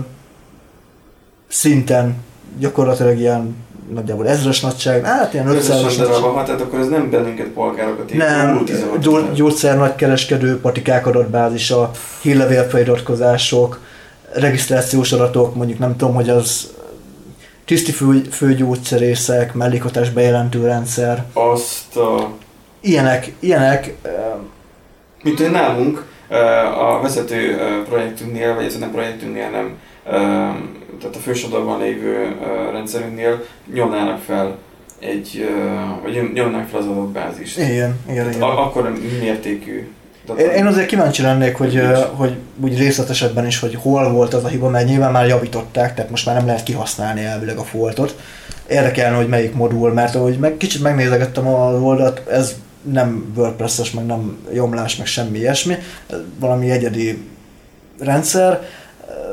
szinten, gyakorlatilag ilyen nagyjából ezres nagyság, hát ilyen 500 Összesen nagyság. darabban, hát tehát akkor ez nem bennünket polgárokat érint. Nem, multizavar. gyógy, gyógyszer nagykereskedő, patikák adatbázisa, hírlevélfeliratkozások, regisztrációs adatok, mondjuk nem tudom, hogy az tiszti fő, főgyógyszerészek, mellékhatás bejelentő rendszer, Azt a... ilyenek, ilyenek, Mint hogy nálunk a vezető projektünknél, vagy ez nem projektünknél, nem, tehát a fősodorban lévő rendszerünknél nyomnának fel egy, vagy nyomnák fel az adatbázist. igen, igen, igen. A- akkor mértékű? Én, én azért kíváncsi lennék, hogy, hogy úgy részletesebben is, hogy hol volt az a hiba, mert nyilván már javították, tehát most már nem lehet kihasználni elvileg a foltot. Érdekelne, hogy melyik modul, mert ahogy meg, kicsit megnézegettem az oldalt, ez nem WordPress-es, meg nem jomlás, meg semmi ilyesmi, valami egyedi rendszer.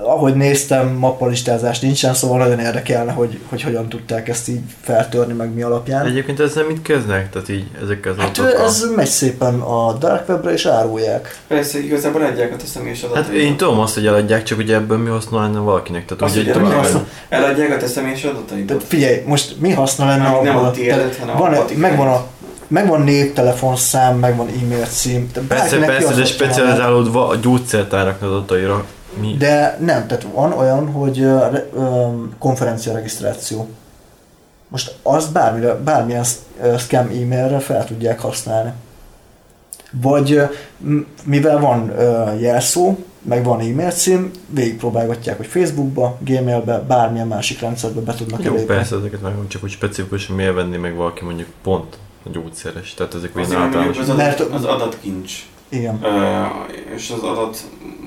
Ahogy néztem, mappalistázás nincsen, szóval nagyon érdekelne, hogy, hogy hogyan tudták ezt így feltörni, meg mi alapján. Egyébként ezzel mit kezdnek? Tehát így ezekkel az Hát adatokkal? ez megy szépen a Dark Webre és árulják. Persze, igazából adják a te személyes Hát adataidat. én tudom azt, hogy eladják, csak ugye ebből mi haszna lenne valakinek. Tehát Azt ugye ugye, haszna? Eladják a te személyes adataidat. Tehát figyelj, most mi haszna lenne Nem, nem a tiédet, hanem a van, patikáid. megvan a megvan név, telefonszám, megvan e-mail cím. Persze, persze, de specializálódva a gyógyszertárak adataira. Mi? De nem, tehát van olyan, hogy re- ö, konferencia regisztráció. Most azt bármire, bármilyen scam e-mailre fel tudják használni. Vagy mivel van ö, jelszó, meg van e-mail cím, végigpróbálgatják, hogy Facebookba, Gmailbe, bármilyen másik rendszerbe be tudnak Jó, elépni. persze, ezeket meg csak úgy specifikusan miért venni meg valaki mondjuk pont a gyógyszeres. Tehát ezek mert általános. az, adat, Mert- az adatkincs. Igen. Ö, és az adat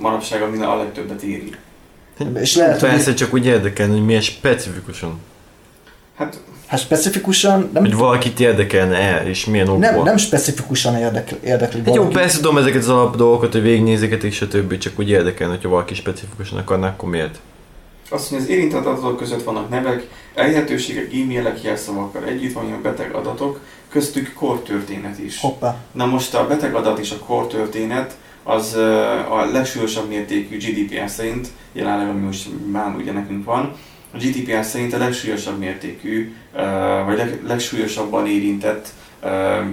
manapság a minden a legtöbbet éri. És lehet, hogy- Persze, csak úgy érdekelne, hogy milyen specifikusan. Hát Hát specifikusan nem, Hogy valakit érdekelne el, és milyen okból. nem, nem specifikusan érdekli, érdekli Hát jó, persze tudom ezeket az alap dolgokat, hogy végignézeket és a többi, csak úgy érdekelne, hogyha valaki specifikusan akarná, akkor miért? azt mondja, az érintett adatok között vannak nevek, elérhetőségek, e-mailek, jelszavakkal együtt van a beteg adatok, köztük kortörténet is. Hoppá. Na most a beteg adat és a kortörténet az a legsúlyosabb mértékű GDPR szerint, jelenleg ami most már ugye nekünk van, a GDPR szerint a legsúlyosabb mértékű, vagy leg, legsúlyosabban érintett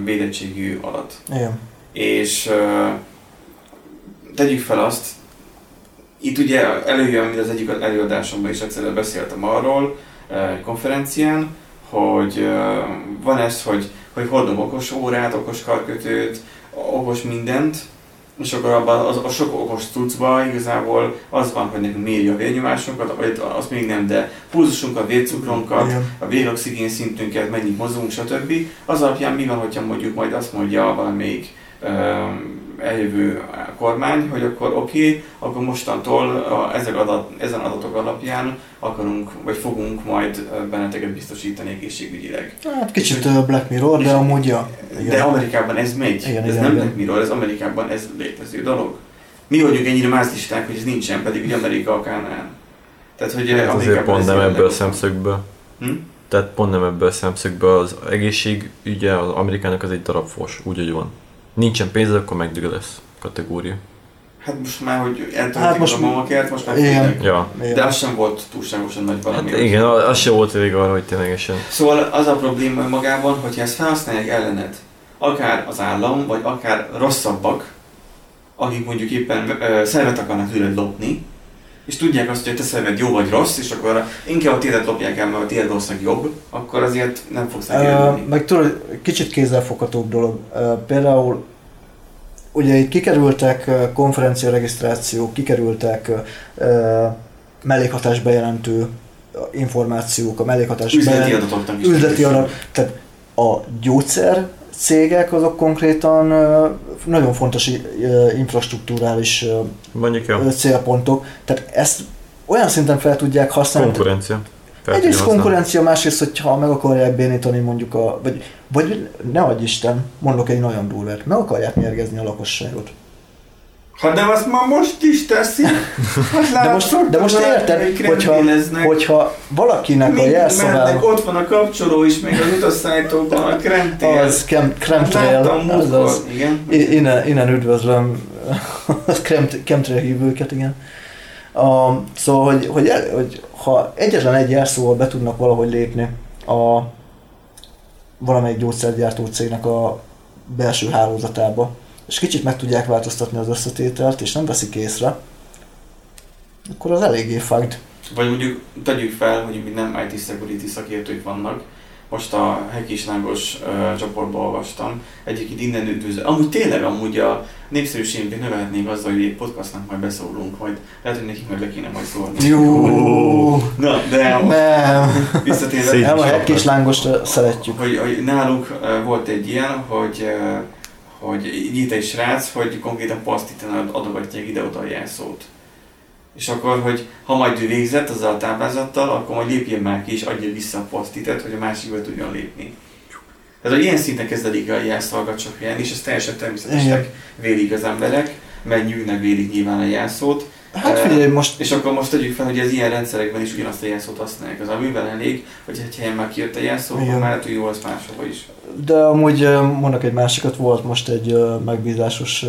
védettségű adat. Igen. És tegyük fel azt, itt ugye előjön, mint az egyik előadásomban is egyszerűen beszéltem arról, konferencián, hogy van ez, hogy, hogy hordom okos órát, okos karkötőt, okos mindent, és akkor abban az, a sok okos cuccban igazából az van, hogy nekünk méri a vérnyomásunkat, vagy az még nem, de pulzusunkat, vércukrunkat, a véroxigén szintünket, mennyit mozgunk, stb. Az alapján mi van, hogyha mondjuk majd azt mondja valamelyik öm, eljövő kormány, hogy akkor oké, okay, akkor mostantól a, ezek adat, ezen adatok alapján akarunk, vagy fogunk majd benneteket biztosítani egészségügyileg. Hát kicsit ö, Black Mirror, de És- amúgy ja. De Amerikában ez megy, Igen, ez igen, nem igen. Black Mirror, ez Amerikában ez létező dolog. Mi vagyunk ennyire mázlisták, hogy ez nincsen, pedig ugye Amerika a Kánán. Tehát, hogy Hát azért pont nem ebből a szemszögből. Hm? Tehát pont nem ebből a szemszögből az egészség, ugye az Amerikának az egy darab fos, úgy, hogy van. Nincsen pénz, akkor megdög lesz kategória. Hát most már, hogy eltöltik Hát most- a mamakert, most már Igen. Ja. De az sem volt túlságosan nagy valami. Hát igen, az se volt elég arra, hogy ténylegesen. Szóval az a probléma magában, hogyha ezt felhasználják ellened, akár az állam, vagy akár rosszabbak, akik mondjuk éppen ö, szervet akarnak tőled lopni, és tudják azt, hogy te szerved jó vagy rossz, és akkor inkább a tiédet lopják el, mert a tiéd valószínűleg jobb, akkor azért nem fogsz Ö, elkerülni. meg tudod, kicsit kézzelfoghatóbb dolog. Például ugye itt kikerültek ö, konferenciaregisztrációk, kikerültek mellékhatás bejelentő információk, a mellékhatás Üzleti bejelentő adatoknak is. üzleti adat. Tehát a gyógyszer cégek azok konkrétan nagyon fontos infrastruktúrális Mondjuk jó. célpontok. Tehát ezt olyan szinten fel tudják használni. Konkurencia. Fel Egyrészt használni. konkurencia, másrészt, hogyha meg akarják bénítani mondjuk a, vagy, vagy ne adj Isten, mondok egy nagyon durvát, meg akarják mérgezni a lakosságot. Ha de azt ma most is teszi. Hát De most, de most érted, hogyha, hogyha valakinek a Mind jelszavával mennek, ott van a kapcsoló is, még az utasszállítókban a kremtél. az kem, chemtrail, Láttam az, az, igen. Innen, innen üdvözlöm a chemtrail hívőket, igen. A, szóval, hogy, hogy, hogy ha egyetlen egy jelszóval be tudnak valahogy lépni a valamelyik gyógyszergyártó cégnek a belső hálózatába, és kicsit meg tudják változtatni az összetételt, és nem veszik észre, akkor az eléggé fagd. Vagy mondjuk tegyük fel, hogy mi nem IT security szakértők vannak. Most a Hekislángos uh, csoportban olvastam, egyébként innen üdvözlő. Amúgy tényleg amúgy a népszerűségünket növelhetnénk azzal, hogy egy podcastnak majd beszólunk, vagy lehet, hogy nekik meg le kéne majd szólni. Jó! Na, de Nem! visszatérve. Nem a Szép. kis lángost szeretjük. hogy, hogy nálunk uh, volt egy ilyen, hogy, uh, hogy így írt egy srác, hogy konkrétan pasztiten adogatják ide-oda a jelszót. És akkor, hogy ha majd ő végzett azzal a táblázattal, akkor majd lépjen már ki és adja vissza a pasztitet, hogy a másikba tudjon lépni. Tehát, hogy ilyen szinten kezdelik a jelszolgat sok helyen, és ez teljesen természetesnek vélik az emberek, mert nyűgnek vélik nyilván a jelszót, Hát figyelj, most és akkor most tegyük fel, hogy az ilyen rendszerekben is ugyanazt a jelszót használják. Az amivel elég, hogy egy helyen már kijött a jelszó, akkor már az máshova is. De amúgy mondok egy másikat, volt most egy megbízásos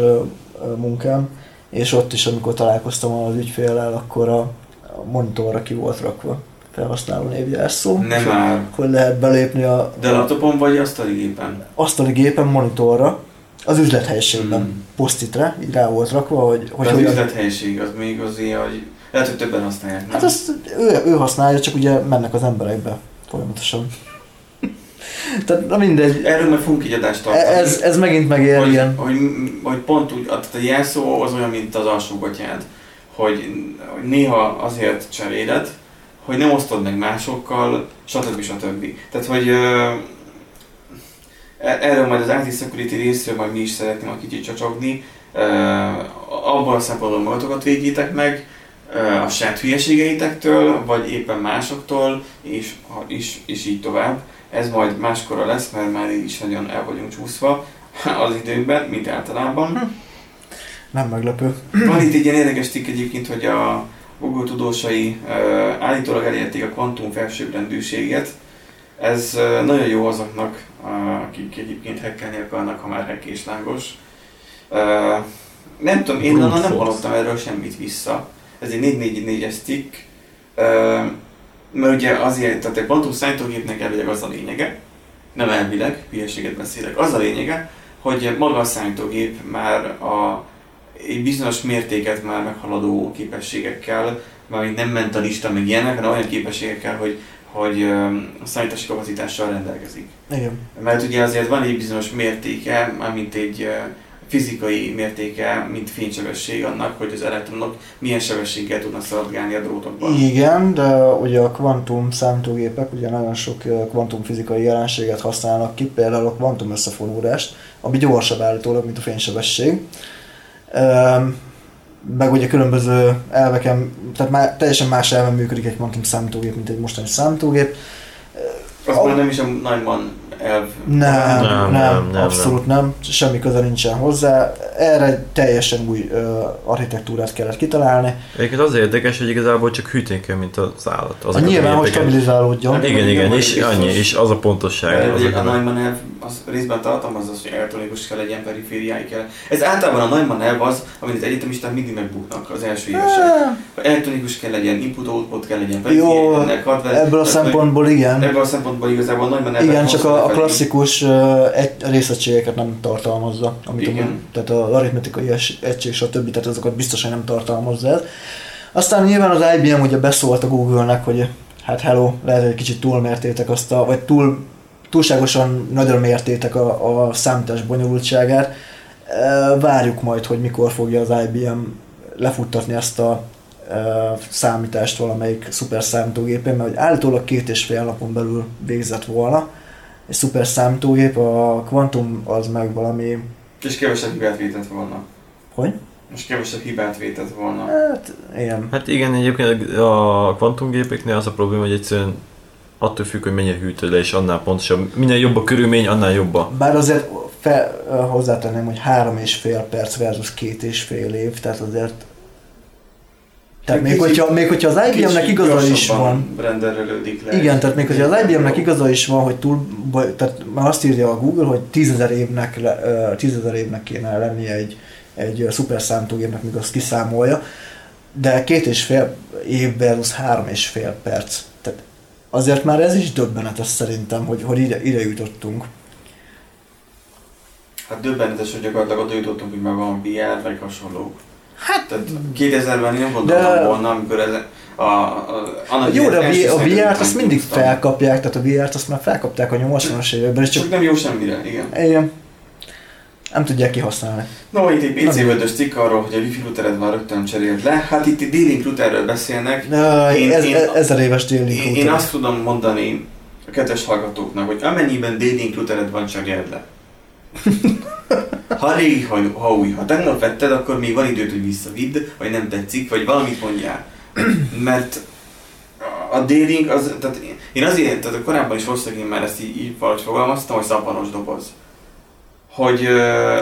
munkám, és ott is, amikor találkoztam az ügyféllel, akkor a, monitorra ki volt rakva felhasználó névjelszó. Nem már. Hogy lehet belépni a De laptopon vagy asztali gépen? asztali gépen monitorra, az üzlethelyiségben Hmm. Posztitre, így rá volt rakva, hogy, Hogy az üzlethelyiség az még azért, hogy lehet, hogy többen használják. Nem? Hát azt ő, ő használja, csak ugye mennek az emberekbe folyamatosan. Tehát na mindegy, Erről meg fogunk egy adást tartani. ez, ez megint megér hogy, ilyen. hogy, hogy, pont úgy, tehát a jelszó az olyan, mint az alsógatyád, hogy, hogy néha azért cseréled, hogy nem osztod meg másokkal, stb. stb. Tehát, hogy ö, e- erről majd az IT Security részről majd mi is szeretném a kicsit csacsogni. Ö, abban a szempontból magatokat védjétek meg, ö, a saját hülyeségeitektől, vagy éppen másoktól, és, is, és így tovább. Ez majd máskorra lesz, mert már így is nagyon el vagyunk csúszva az időnkben, mint általában. Nem meglepő. Van itt egy ilyen érdekes cikk egyébként, hogy a Google tudósai állítólag elérték a kvantum felsőbbrendűséget. Ez nagyon jó azoknak, akik egyébként hackelni akarnak, ha már hackéslágos. Uh, nem tudom, én onnan nem hallottam erről semmit vissza. Ez egy 444-es cikk. Uh, mert ugye azért, tehát a kvantum számítógépnek elvileg az a lényege, nem elvileg, hülyeséget beszélek, az a lényege, hogy maga a számítógép már a egy bizonyos mértéket már meghaladó képességekkel, mármint nem mentalista, meg ilyenek, hanem olyan képességekkel, hogy, hogy számítási kapacitással rendelkezik. Igen. Mert ugye azért van egy bizonyos mértéke, mármint egy fizikai mértéke, mint fénysebesség annak, hogy az elektronok milyen sebességgel tudnak szaladgálni a drótokban. Igen, de ugye a kvantum számítógépek ugye nagyon sok ö, kvantumfizikai jelenséget használnak ki, például a kvantum összefonódást, ami gyorsabb állítólag, mint a fénysebesség. Üm, meg ugye különböző elveken, tehát már teljesen más elven működik egy kvantum számítógép, mint egy mostani számítógép. Az már nem is a nagyban elv. Nem, Nem, nem, nem, nem, nem, abszolút nem. semmi köze nincsen hozzá. Erre egy teljesen új ö, architektúrát kellett kitalálni. Egyébként az érdekes, hogy igazából csak hűteni kell, mint az állat. Az Azokat a nyilván, hogy stabilizálódjon. Hát Igen, igen, és annyi, és az a pontosság. Az a a Neumann elv az részben tartalmaz az, hogy elektronikuus kell legyen, perifériái kell. Ez általában a Neumann elv az, amit az egyetemisták mindig megbuknak az első évesek. Elektronikus kell legyen, input-output kell legyen, Jó. Ebből a szempontból igen. Ebből a szempontból igazából a Neumann elv Igen, csak a. klasszikus egy, részegységeket nem tartalmazza, amit Igen. a, tehát az aritmetikai egység, stb. Tehát azokat biztosan nem tartalmazza ez. Aztán nyilván az IBM ugye beszólt a Google-nek, hogy hát hello, lehet, hogy egy kicsit túlmértétek azt a, vagy túl, túlságosan nagyra mértétek a, a számítás bonyolultságát. Várjuk majd, hogy mikor fogja az IBM lefuttatni ezt a számítást valamelyik szuper számítógépén, mert hogy állítólag két és fél napon belül végzett volna egy szuper számítógép, a Quantum az meg valami, És kevesebb hibát vétett volna. hogy? Most kevesebb hibát vétett volna. Hát, ilyen. Hát igen, egyébként a kvantumgépeknél az a probléma, hogy egyszerűen attól függ, hogy mennyire hűtő le, és annál pontosabb. Minél jobb a körülmény, annál jobb a... Bár azért fel, hozzátenném, hogy három és fél perc versus két és fél év, tehát azért tehát még Kicsit- hogyha, még hogyha az IBM-nek igaza is van, renderelődik le. igen, tehát még hogyha az IBM-nek igaza is van, hogy túl, tehát már azt írja a Google, hogy tízezer évnek, tízezer évnek kéne lennie egy, egy szuper számítógépnek, míg azt kiszámolja, de két és fél év versus három és fél perc. Tehát azért már ez is döbbenetes szerintem, hogy, hogy ide, ide jutottunk. Hát döbbenetes, hogy gyakorlatilag oda jutottunk, hogy már van VR, vagy hasonlók. Hát, tehát 2000-ben én nem gondoltam De- volna, amikor ez a, a, annak Jó, de a, V- a VR-t azt mindig tudtam. felkapják, tehát a VR-t azt már felkapták a 80-as években, és Csak csak nem jó semmire, igen. igen, nem tudják kihasználni. No, itt egy PC vödös cikk arról, hogy a wifi routered van rögtön cserélt le. Hát itt D-Link routerről beszélnek. De Én- ez, én- ezer éves déli Én, én azt tudom mondani a kedves hallgatóknak, hogy amennyiben D-Link routered van, cseréld le. Ha régi, ha, ha új, ha tegnap vetted, akkor még van időt, hogy visszavidd, vagy nem tetszik, vagy valamit mondjál. Mert a D-Link az, tehát én- azért, tehát korábban is valószínűleg én már ezt így, így valahogy fogalmaztam, hogy szappanos doboz. Hogy...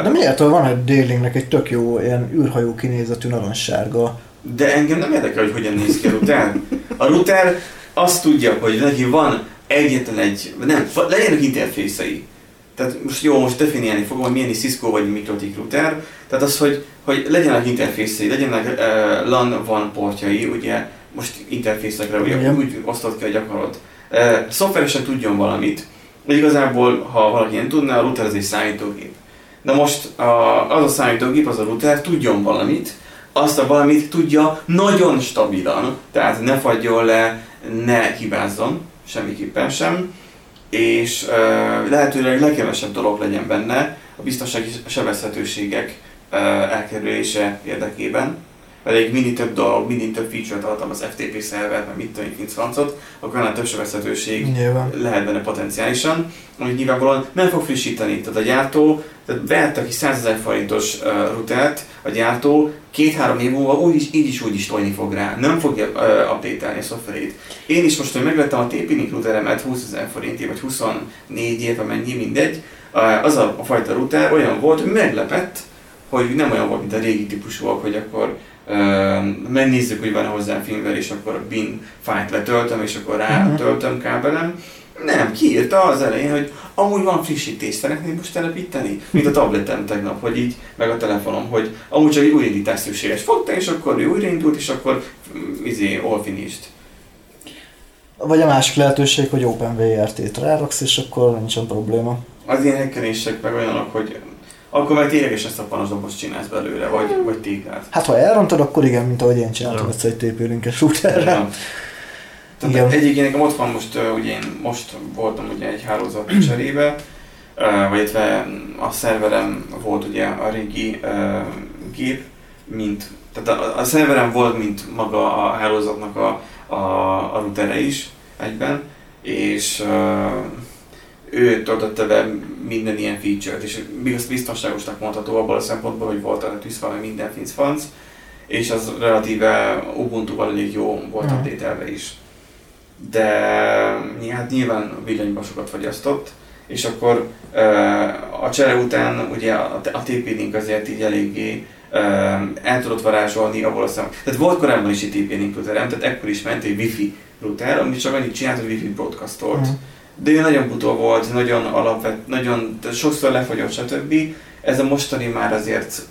De miért van egy Délinknek egy tök jó ilyen űrhajó kinézetű narancssárga? De engem nem érdekel, hogy hogyan néz ki a router. A router azt tudja, hogy neki van egyetlen egy, nem, legyenek interfészei. Tehát most jó, most definiálni fogom, hogy milyen egy Cisco vagy Mikrotik router. Tehát az, hogy, hogy legyenek interfészei, legyenek uh, LAN van portjai, ugye most interfészekre ugye, Igen. úgy osztott ki, hogy akarod. Uh, szoftveresen tudjon valamit. Vagy igazából, ha valaki nem tudná, a router az egy számítógép. De most a, az a számítógép, az a router tudjon valamit, azt a valamit tudja nagyon stabilan, tehát ne fagyjon le, ne hibázzon, semmiképpen sem, és lehetőleg legkevesebb dolog legyen benne a biztonsági sebezhetőségek elkerülése érdekében. Mert egy mini több dolog, mini több feature tartalmaz FTP szerver, meg mit tudom, én, francot, akkor annál több sebezhetőség Nyilván. lehet benne potenciálisan, amit nyilvánvalóan nem fog frissíteni. Tehát a gyártó, tehát vett ki 100 ezer forintos uh, routert, a gyártó két-három év múlva úgy is, így is úgy is tolni fog rá, nem fogja uh, update-elni a szoftverét. Én is most, hogy megvettem a TP-Link routeremet 20 ezer forintért, vagy 24 év, mennyi, mindegy, uh, az a, a fajta router olyan volt, hogy meglepett, hogy nem olyan volt, mint a régi típusúak, hogy akkor megnézzük, hogy van hozzá firmware, és akkor a bin fájlt letöltöm, és akkor rátöltöm kábelem. Nem, kiírta az elején, hogy amúgy van frissítés, szeretném most telepíteni, mint a tabletem tegnap, hogy így, meg a telefonom, hogy amúgy csak egy újraindítás szükséges. Fogta, és akkor ő újraindult, és akkor mm, izé, all finished. Vagy a másik lehetőség, hogy OpenVRT-t ráraksz, és akkor nincsen probléma. Az ilyen hekkelések meg olyanok, hogy akkor meg ténylegesen szappanos dobozt csinálsz belőle, vagy, vagy téglát. Hát ha elrontod, akkor igen, mint ahogy én csináltam egyszer egy TP-linkes routerrel. Igen. egyébként nekem ott van most, ugye én most voltam ugye egy hálózat cserébe, vagy illetve a szerverem volt ugye a régi uh, gép, mint, tehát a, a szerverem volt, mint maga a hálózatnak a, a, a routere is egyben, és uh, ő töltötte be minden ilyen feature-t, és biz- biztonságosnak mondható abban a szempontból, hogy volt a tűzfal, meg minden finc és az relatíve Ubuntu-val elég jó volt Mhm. update is. De hát nyilván a villanyba sokat fogyasztott, és akkor a csere után ugye a, a TP-Link azért így eléggé el tudott varázsolni abból a szem. Tehát volt korábban is egy TP-Link routerem, tehát ekkor is ment egy Wi-Fi router, amit csak annyit csinált, hogy Wi-Fi broadcastolt. Uh-huh. De ő nagyon butó volt, nagyon alapvet, nagyon sokszor lefagyott, stb. Ez a mostani már azért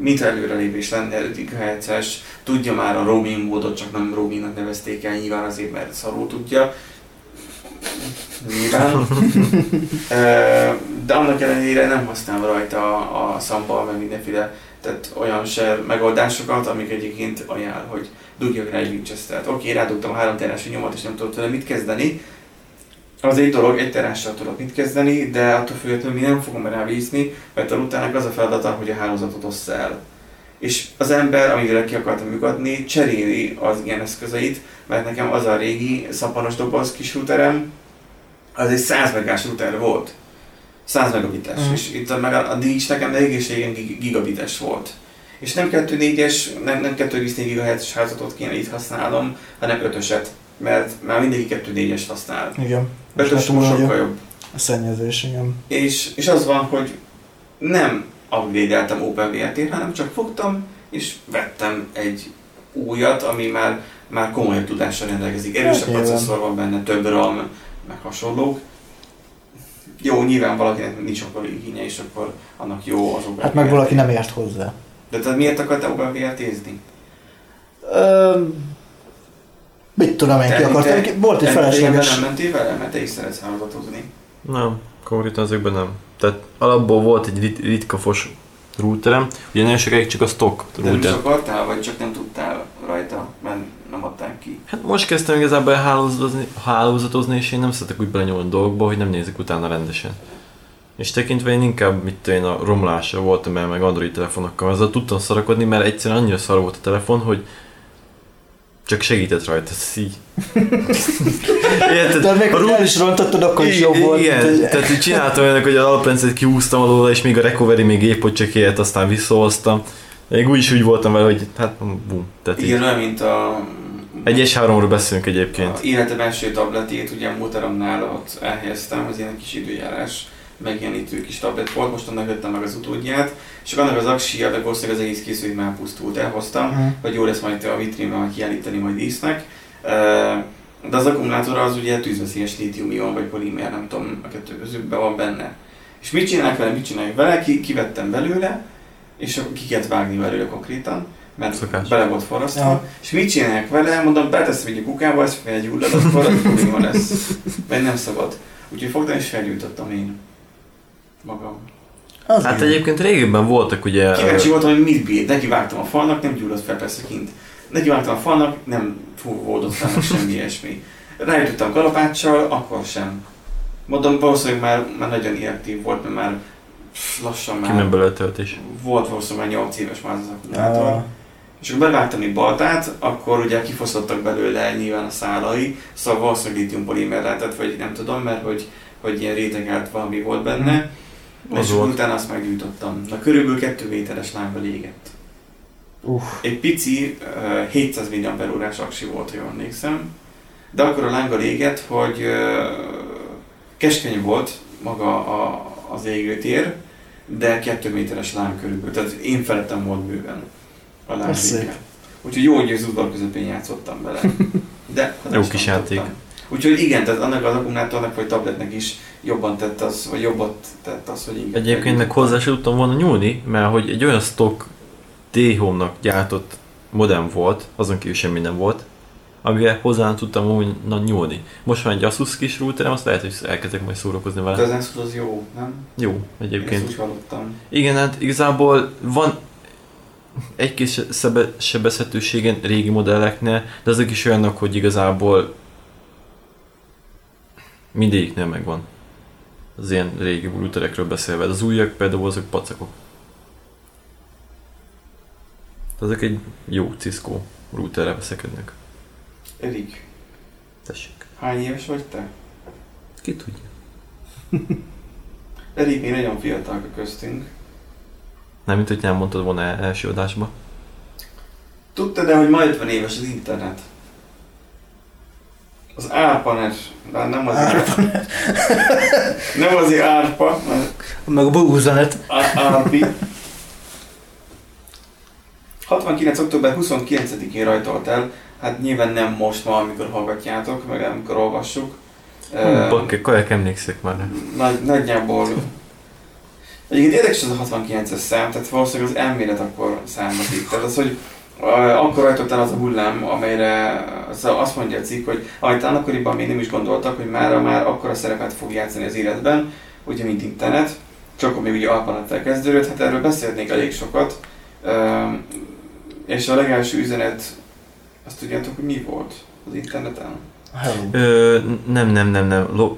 mint előrelépés lenne 5 GHz-es, tudja már a roaming módot, csak nem roamingnak nevezték el, nyilván azért, mert szarul tudja. Nyilván. De annak ellenére nem használom rajta a szamba, meg mindenféle tehát olyan se megoldásokat, amik egyébként ajánl, hogy dugjak rá egy Winchester-t. Oké, okay, rádugtam a három terás nyomat, és nem tudott vele mit kezdeni, az egy dolog, egy terással tudok mit kezdeni, de attól függetlenül mi nem fogom rábízni, mert a routernek az a feladata, hogy a hálózatot ossza el. És az ember, amire ki akartam működni, cseréli az ilyen eszközeit, mert nekem az a régi szapanos doboz kis routerem, az egy 100 megás router volt. 100 megabites. Mm. És itt meg a, a DX nekem egészségen gigabites volt. És nem 2.4-es, nem, nem 2.4 GHz hálózatot kéne itt használnom, hanem 5-öset mert már mindenki 2-4-es használ. Igen. Ötös sokkal jobb. A szennyezés, igen. És, és az van, hogy nem upgrade-eltem OpenVRT, hanem csak fogtam, és vettem egy újat, ami már, már komolyabb tudással rendelkezik. Erősebb hát, processzor van benne, több RAM, meg hasonlók. Jó, nyilván valakinek nincs akkor igénye, és akkor annak jó az OpenVRT. Hát meg valaki nem ért hozzá. De te miért akartál OpenVRT-zni? Mit tudom én, ki akartam, volt egy felesleges... Nem mentél vele, mert te is szeretsz hálózatozni. Nem, konkrétan ezekben nem. Tehát alapból volt egy rit- ritka fos routerem, ugye nagyon sokáig csak a stock router. De nem akartál, vagy csak nem tudtál rajta, mert nem adták ki? Hát most kezdtem igazából hálózatozni, hálózatozni és én nem szeretek úgy belenyúlni dolgokba, hogy nem nézek utána rendesen. És tekintve én inkább, mit én a romlásra voltam el, meg Android telefonokkal, azzal tudtam szarakodni, mert egyszerűen annyira szar volt a telefon, hogy csak segített rajta, ez így. Érted? De még ha el is rontottad, akkor is jobb volt. Igen, hogy... tehát így csináltam olyanok, hogy az alaprendszert kiúztam alóla, és még a recovery még épp hogy csak élt, aztán visszahoztam. Még úgy is úgy voltam vele, hogy hát bum. Tehát Igen, olyan, mint a... Egy 3 ról beszélünk egyébként. Életem első tabletét, ugye múlteremnál ott elhelyeztem, az ilyen kis időjárás megjelenítő kis tablet volt, most annak vettem meg az utódját, és akkor annak az aksia, de valószínűleg az egész készülék már pusztult, elhoztam, uh-huh. hogy jó lesz majd a vitrínben kiállítani majd dísznek. De az akkumulátor az ugye tűzveszélyes lítium vagy polimér, nem tudom, a kettő közül be van benne. És mit csinálják vele, mit csinálják vele, ki, kivettem belőle, és akkor ki kellett vágni belőle konkrétan, mert Szokás. bele volt forrasztva. Ja. És mit csinálják vele, mondom, beteszem egy kukába, ez felgyullad, akkor az lesz. Mert nem szabad. Úgyhogy fogtam és felgyújtottam én magam. Az hát igen. egyébként régebben voltak ugye... Kíváncsi voltam, hogy mit bír. Neki vágtam a falnak, nem gyulladt fel persze kint. Neki vágtam a falnak, nem fúvódott fel semmi ilyesmi. Rájutottam kalapáccsal, akkor sem. Mondom, valószínűleg már, már nagyon inaktív volt, mert már lassan már... Kimen belőle töltés. Volt valószínűleg már 8 éves már az akkumulátor. És akkor bevágtam egy baltát, akkor ugye kifosztottak belőle nyilván a szálai, szóval valószínűleg litium polimer lehetett, vagy nem tudom, mert hogy hogy ilyen rétegelt valami volt benne, mm. és volt. utána azt meggyújtottam. Na körülbelül 2 méteres lámba légett. Uh. Egy pici uh, 700 mAh aksi volt, ha jól emlékszem, de akkor a lánga légett, hogy uh, keskeny volt maga a, az égőtér, de 2 méteres láng körülbelül, tehát én felettem volt bőven a láng Úgyhogy jó, hogy az udvar közepén játszottam vele. De jó kis játék. Úgyhogy igen, tehát annak az akkumulátornak vagy tabletnek is jobban tett az, vagy jobbat tett az, hogy inkább... Egyébként meg hozzá sem tudtam volna nyúlni, mert hogy egy olyan stock T-Home-nak gyártott modem volt, azon kívül semmi nem volt, amivel hozzá tudtam volna nyúlni. Most már egy Asus kis routerem, azt lehet, hogy elkezdek majd szórakozni vele. De az Asus az jó, nem? Jó, egyébként. Én úgy hallottam. Igen, hát igazából van egy kis sebezhetőségen régi modelleknél, de azok is olyanok, hogy igazából mindegyiknél megvan. Az ilyen régi routerekről beszélve. Az újak például azok pacakok. Ezek egy jó Cisco routerre veszekednek. Erik. Tessék. Hány éves vagy te? Ki tudja. Erik, mi nagyon fiatalok a köztünk. Nem, mint hogy nem mondtad volna első adásba. Tudtad de hogy ma 50 éves az internet? Az ARPANET, de nem az Nem azért ARPA, mert Meg a Búzanet. ARPI. 69. október 29-én rajtolt el, hát nyilván nem most ma, amikor hallgatjátok, meg amikor olvassuk. Ö, Bakker, kajak emlékszek már. nagy, nagyjából Egyébként érdekes ez a 69-es szám, tehát valószínűleg az elmélet akkor származik. Tehát az, hogy akkor rajtott el az a hullám, amelyre az, azt mondja a cikk, hogy amit talán akkoriban még nem is gondoltak, hogy már már akkora szerepet fog játszani az életben, ugye mint internet, csak akkor még ugye alpanettel kezdődött, hát erről beszélnék elég sokat. És a legelső üzenet, azt tudjátok, hogy mi volt az interneten? Hello. Ö, nem, nem, nem, nem. Lo...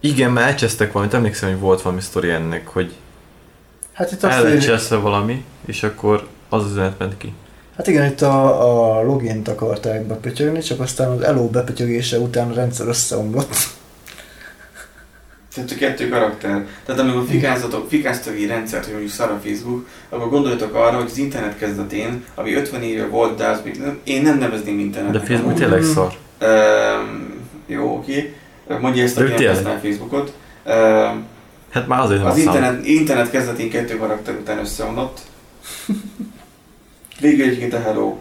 Igen, már elcsesztek valamit, emlékszem, hogy volt valami sztori ennek, hogy Hát itt azt valami, és akkor az az üzenet ment ki. Hát igen, itt a, a logint akarták bepötyögni, csak aztán az eló bepötyögése után a rendszer összeomlott. Tehát a kettő karakter. Tehát amikor fikázatok, fikáztok egy rendszert, hogy mondjuk szar a Facebook, akkor gondoljatok arra, hogy az internet kezdetén, ami 50 éve volt, de az még nem, én nem nevezném De internetnek. Facebook amúgy. tényleg szar. Öm, jó, oké. Mondja ezt, De aki nem használ Facebookot. Öm, Hát már azért nem az internet, internet kezdetén kettő karakter után összeomlott. Végül egyébként a Hello.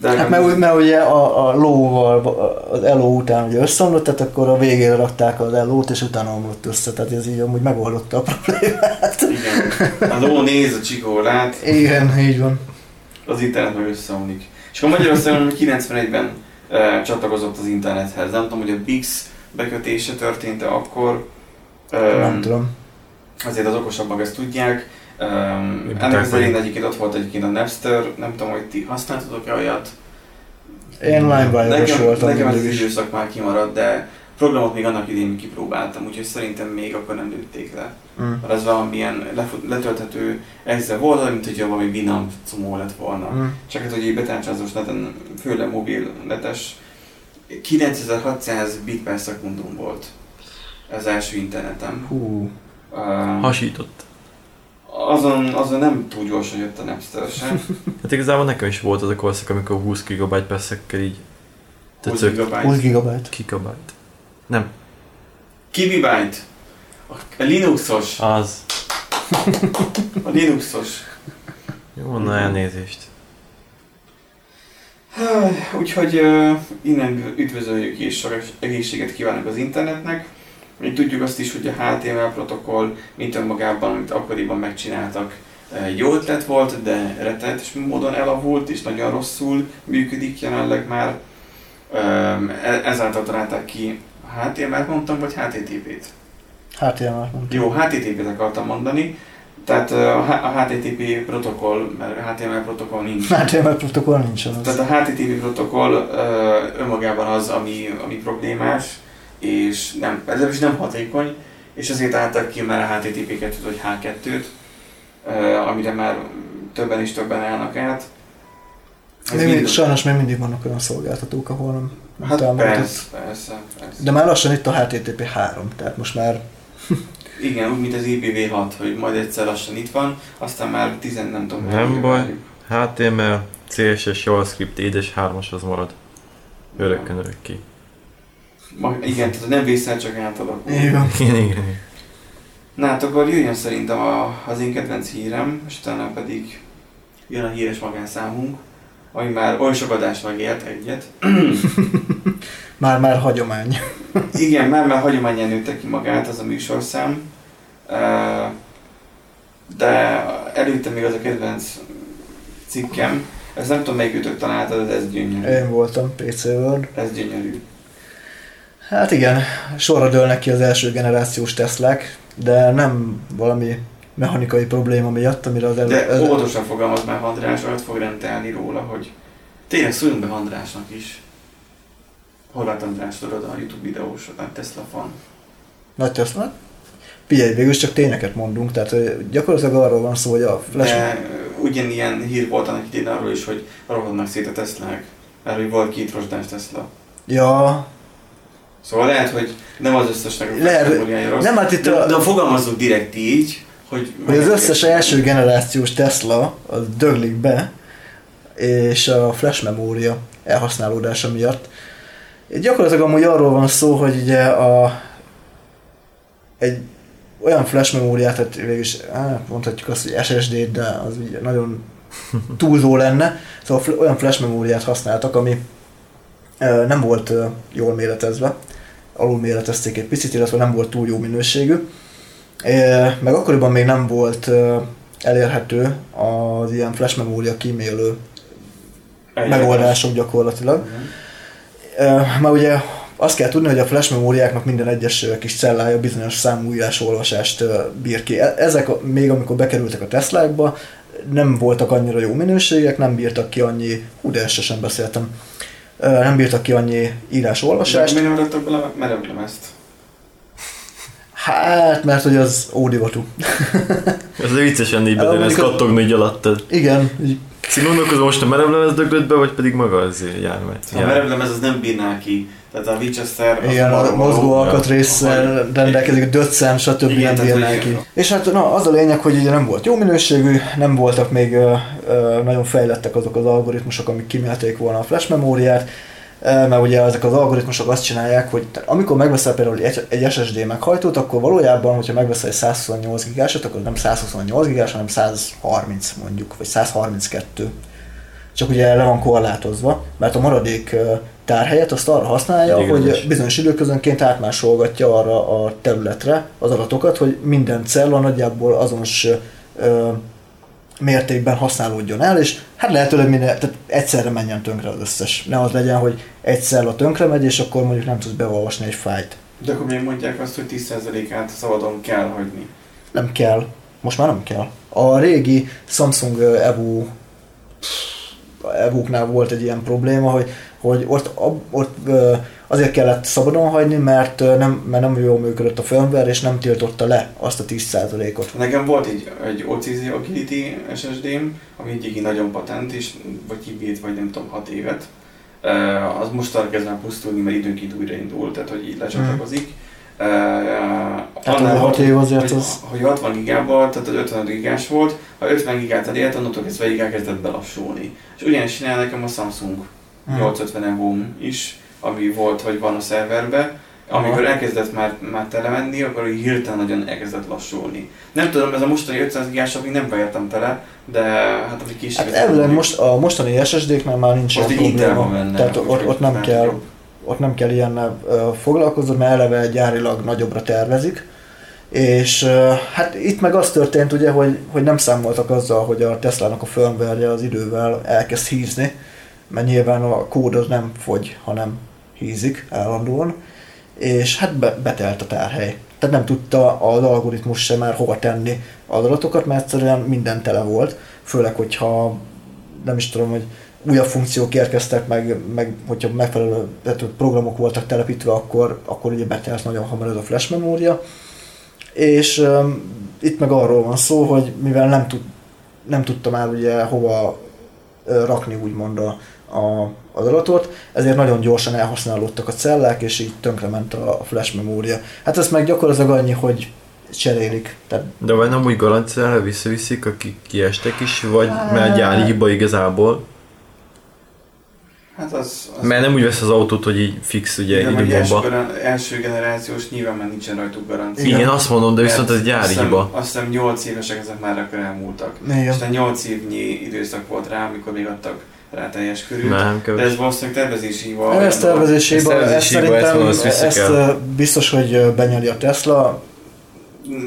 De Hát mert, mert ugye a, a lóval, az eló után ugye összeomlott, tehát akkor a végére rakták az elót, és utána omlott össze, tehát ez így amúgy megoldotta a problémát. Igen. A ló néz a csikólát, Igen, így van. az internet meg összeomlik. És akkor Magyarországon 91-ben e, csatlakozott az internethez. Nem tudom, hogy a Bix bekötése történt-e akkor. E, Nem tudom. Azért az okosabbak ezt tudják. Um, ennek az elején egyébként ott volt egyébként a Napster, nem tudom, hogy ti használtatok-e olyat. Én limewire nekem, voltam nekem ez az időszak már kimaradt, de programot még annak idén kipróbáltam, úgyhogy szerintem még akkor nem lőtték le. Mm. Mert ez valamilyen lefut, letölthető ezzel volt, mint hogyha valami Winamp comó lett volna. Mm. Csak hát, hogy egy betárcsázós neten, főleg mobil netes, 9600 bit per szekundum volt az első internetem. Hú. Uh, Hasított. Azon, azon nem túl gyorsan jött a Napster sem. Hát igazából nekem is volt az a korszak, amikor 20 GB per szekkel így 20 tetszett. gigabyte. 20 gigabyte. Gigabyte. Nem, Kibibyte. A a Linuxos. az. A Linuxos. Jó, na elnézést. Úgyhogy uh, innen üdvözöljük és sok egészséget kívánok az internetnek. Mi tudjuk azt is, hogy a HTML protokoll, mint önmagában, amit akkoriban megcsináltak, eh, jó ötlet volt, de rettenetes módon elavult és nagyon rosszul működik jelenleg már. Um, e- ezáltal találták ki HTML-t mondtam, vagy HTTP-t? HTML mondtam. Jó, HTTP-t akartam mondani. Tehát a HTTP protokoll, mert HTML protokoll nincs. HTML protokoll nincsen az. Tehát a HTTP protokoll önmagában az, ami, ami problémás, és nem, ez is nem hatékony, és azért álltak ki már a HTTP 2-t vagy H2-t, ö, amire már többen és többen állnak át. Ez Még, még, mind- sajnos még mindig vannak olyan szolgáltatók, ahol nem, hát támogatott. persze, persze, persze. De már lassan itt a HTTP 3, tehát most már Igen, úgy, mint az IPv6, hogy majd egyszer lassan itt van, aztán már 10 nem tudom. Nem baj. várjuk. HTML, CSS, JavaScript, édes 3-as az marad. Örökkön örökké. Ma, igen, tehát nem vészel, csak átalakul. Igen, igen, igen. Na hát akkor jöjjön szerintem a, az én kedvenc hírem, és utána pedig jön a híres magánszámunk, ami már oly sok adást megélt egyet. Már, már hagyomány. Igen, már már hagyományan nőtte ki magát az a műsorszám, de előtte még az a kedvenc cikkem, ez nem tudom melyik ütök találtad, de ez gyönyörű. Én voltam PC World. Ez gyönyörű. Hát igen, sorra dőlnek ki az első generációs Teslák, de nem valami mechanikai probléma miatt, amire az elő... De el- óvatosan fogalmaz már András, olyat fog rendelni róla, hogy tényleg szóljunk be Andrásnak is. Horváth András tudod a Youtube videós, a Tesla fan. Nagy Tesla? Figyelj, végül csak tényeket mondunk, tehát gyakorlatilag arról van szó, hogy a Flash... De ugyanilyen hír volt annak idén arról is, hogy rohadnak szét a Teslák. Mert hogy volt két rozsdás Tesla. Ja, Szóval lehet, hogy nem az összesnek a Lehet, kategóriája rossz. nem, hát itt de, a- de fogalmazzuk direkt így, hogy... hogy az összes első generációs Tesla az döglik be, és a flash memória elhasználódása miatt. Gyakorlatilag amúgy arról van szó, hogy ugye a, egy olyan flash memóriát, tehát végülis á, mondhatjuk azt, hogy SSD-t, de az ugye nagyon túlzó lenne. Szóval olyan flash memóriát használtak, ami nem volt jól méretezve, alul méretezték egy picit, illetve nem volt túl jó minőségű. Meg akkoriban még nem volt elérhető az ilyen flash memória kímélő megoldások gyakorlatilag. Ö, Mert ugye azt kell tudni, hogy a flash memóriáknak minden egyes kis cellája bizonyos számú írás-olvasást bír ki. E- Ezek még amikor bekerültek a Teslákba, nem voltak annyira jó minőségek, nem bírtak ki annyi, hú de sem beszéltem, nem bírtak ki annyi írás-olvasást. Mi nem adottak bele merev lemezt? Hát, mert hogy az ódivatú. Ez viccesen így bedőle, ez kattogni így alattad. Igen, így Szóval gondolkozom, most a merevlemez döglött be, vagy pedig maga az járvány. A merev lemez az nem bírná ki. Tehát a Winchester... az Igen, a mozgó alkatrészsel rendelkezik, döccen, stb. Igen, nem tehát, ki. És hát na, az a lényeg, hogy ugye nem volt jó minőségű, nem voltak még ö, ö, nagyon fejlettek azok az algoritmusok, amik kimélték volna a flash memóriát, mert ugye ezek az algoritmusok azt csinálják, hogy amikor megveszel például egy, egy SSD meghajtót, akkor valójában, hogyha megveszel egy 128 gigásot, akkor nem 128 gigás, hanem 130 mondjuk, vagy 132 csak ugye le van korlátozva, mert a maradék tárhelyet azt arra használja, Igen, hogy igazás. bizonyos időközönként átmásolgatja arra a területre az adatokat, hogy minden cella nagyjából azonos ö, mértékben használódjon el, és hát lehetőleg minden, tehát egyszerre menjen tönkre az összes. Ne az legyen, hogy egy cella tönkre megy, és akkor mondjuk nem tudsz beolvasni egy fájt. De akkor még mondják azt, hogy 10%-át szabadon kell hagyni. Nem kell. Most már nem kell. A régi Samsung Evo Evo-knál volt egy ilyen probléma, hogy, hogy ott, ott azért kellett szabadon hagyni, mert nem, mert nem jól működött a firmware, és nem tiltotta le azt a 10%-ot. Nekem volt egy, egy OCZ Agility SSD-m, ami egyik nagyon patent, és vagy kibírt, vagy nem tudom, 6 évet. Uh, az most arra kezdve pusztulni, mert időnként újraindul, tehát hogy így lecsatlakozik. Uh, Hát az a hat év azért hogy, az- hogy 60 gigával, tehát az 50 gigás volt, ha 50 gigát elért, onnantól kezdve így elkezdett belassulni. És ugyanezt csinál nekem a Samsung Hmm. 850 evo is, ami volt, hogy van a szerverbe, amikor elkezdett már, már tele menni, akkor így hirtelen nagyon elkezdett lassulni. Nem tudom, ez a mostani 500 gigás még nem beértem tele, de hát ami később... Hát elvileg most, a mostani SSD-knál már nincs most ilyen probléma. benne. Tehát ott, ott nem kell jobb. ott nem kell ilyennel foglalkozni, mert eleve gyárilag nagyobbra tervezik. És hát itt meg az történt ugye, hogy, hogy nem számoltak azzal, hogy a Tesla-nak a firmware az idővel elkezd hízni, mert nyilván a kód az nem fogy, hanem hízik állandóan, és hát be, betelt a tárhely. Tehát nem tudta az algoritmus sem már hova tenni az adatokat, mert egyszerűen minden tele volt, főleg, hogyha nem is tudom, hogy újabb funkciók érkeztek, meg, meg hogyha megfelelő tehát programok voltak telepítve, akkor, akkor ugye betelt nagyon hamar ez a flash memória. És um, itt meg arról van szó, hogy mivel nem, tud, nem tudta már ugye hova ö, rakni úgymond a, a, az adatot, ezért nagyon gyorsan elhasználódtak a cellák, és így tönkrement a, a flash memória. Hát ez meg gyakorlatilag annyi, hogy cserélik. Tehát De vagy nem úgy garanciára visszaviszik, akik kiestek is, vagy Hát- mert gyári hiba igazából. Hát az... az Mert nem úgy vesz az autót, hogy így fix ugye első, időbomba. gara- első generációs nyilván már nincsen rajtuk garancia. Igen, azt mondom, de viszont ez gyári azt hiszem- hiba. Azt hiszem 8 évesek ezek már akkor elmúltak. igen. Aztán 8 évnyi időszak volt rá, amikor még adtak rá teljes körül. Nem, De ez valószínűleg tervezési hiba. Ez tervezési Ez hiba, hiba, ezt szerintem ezt vissza ezt biztos, hogy benyeli a Tesla,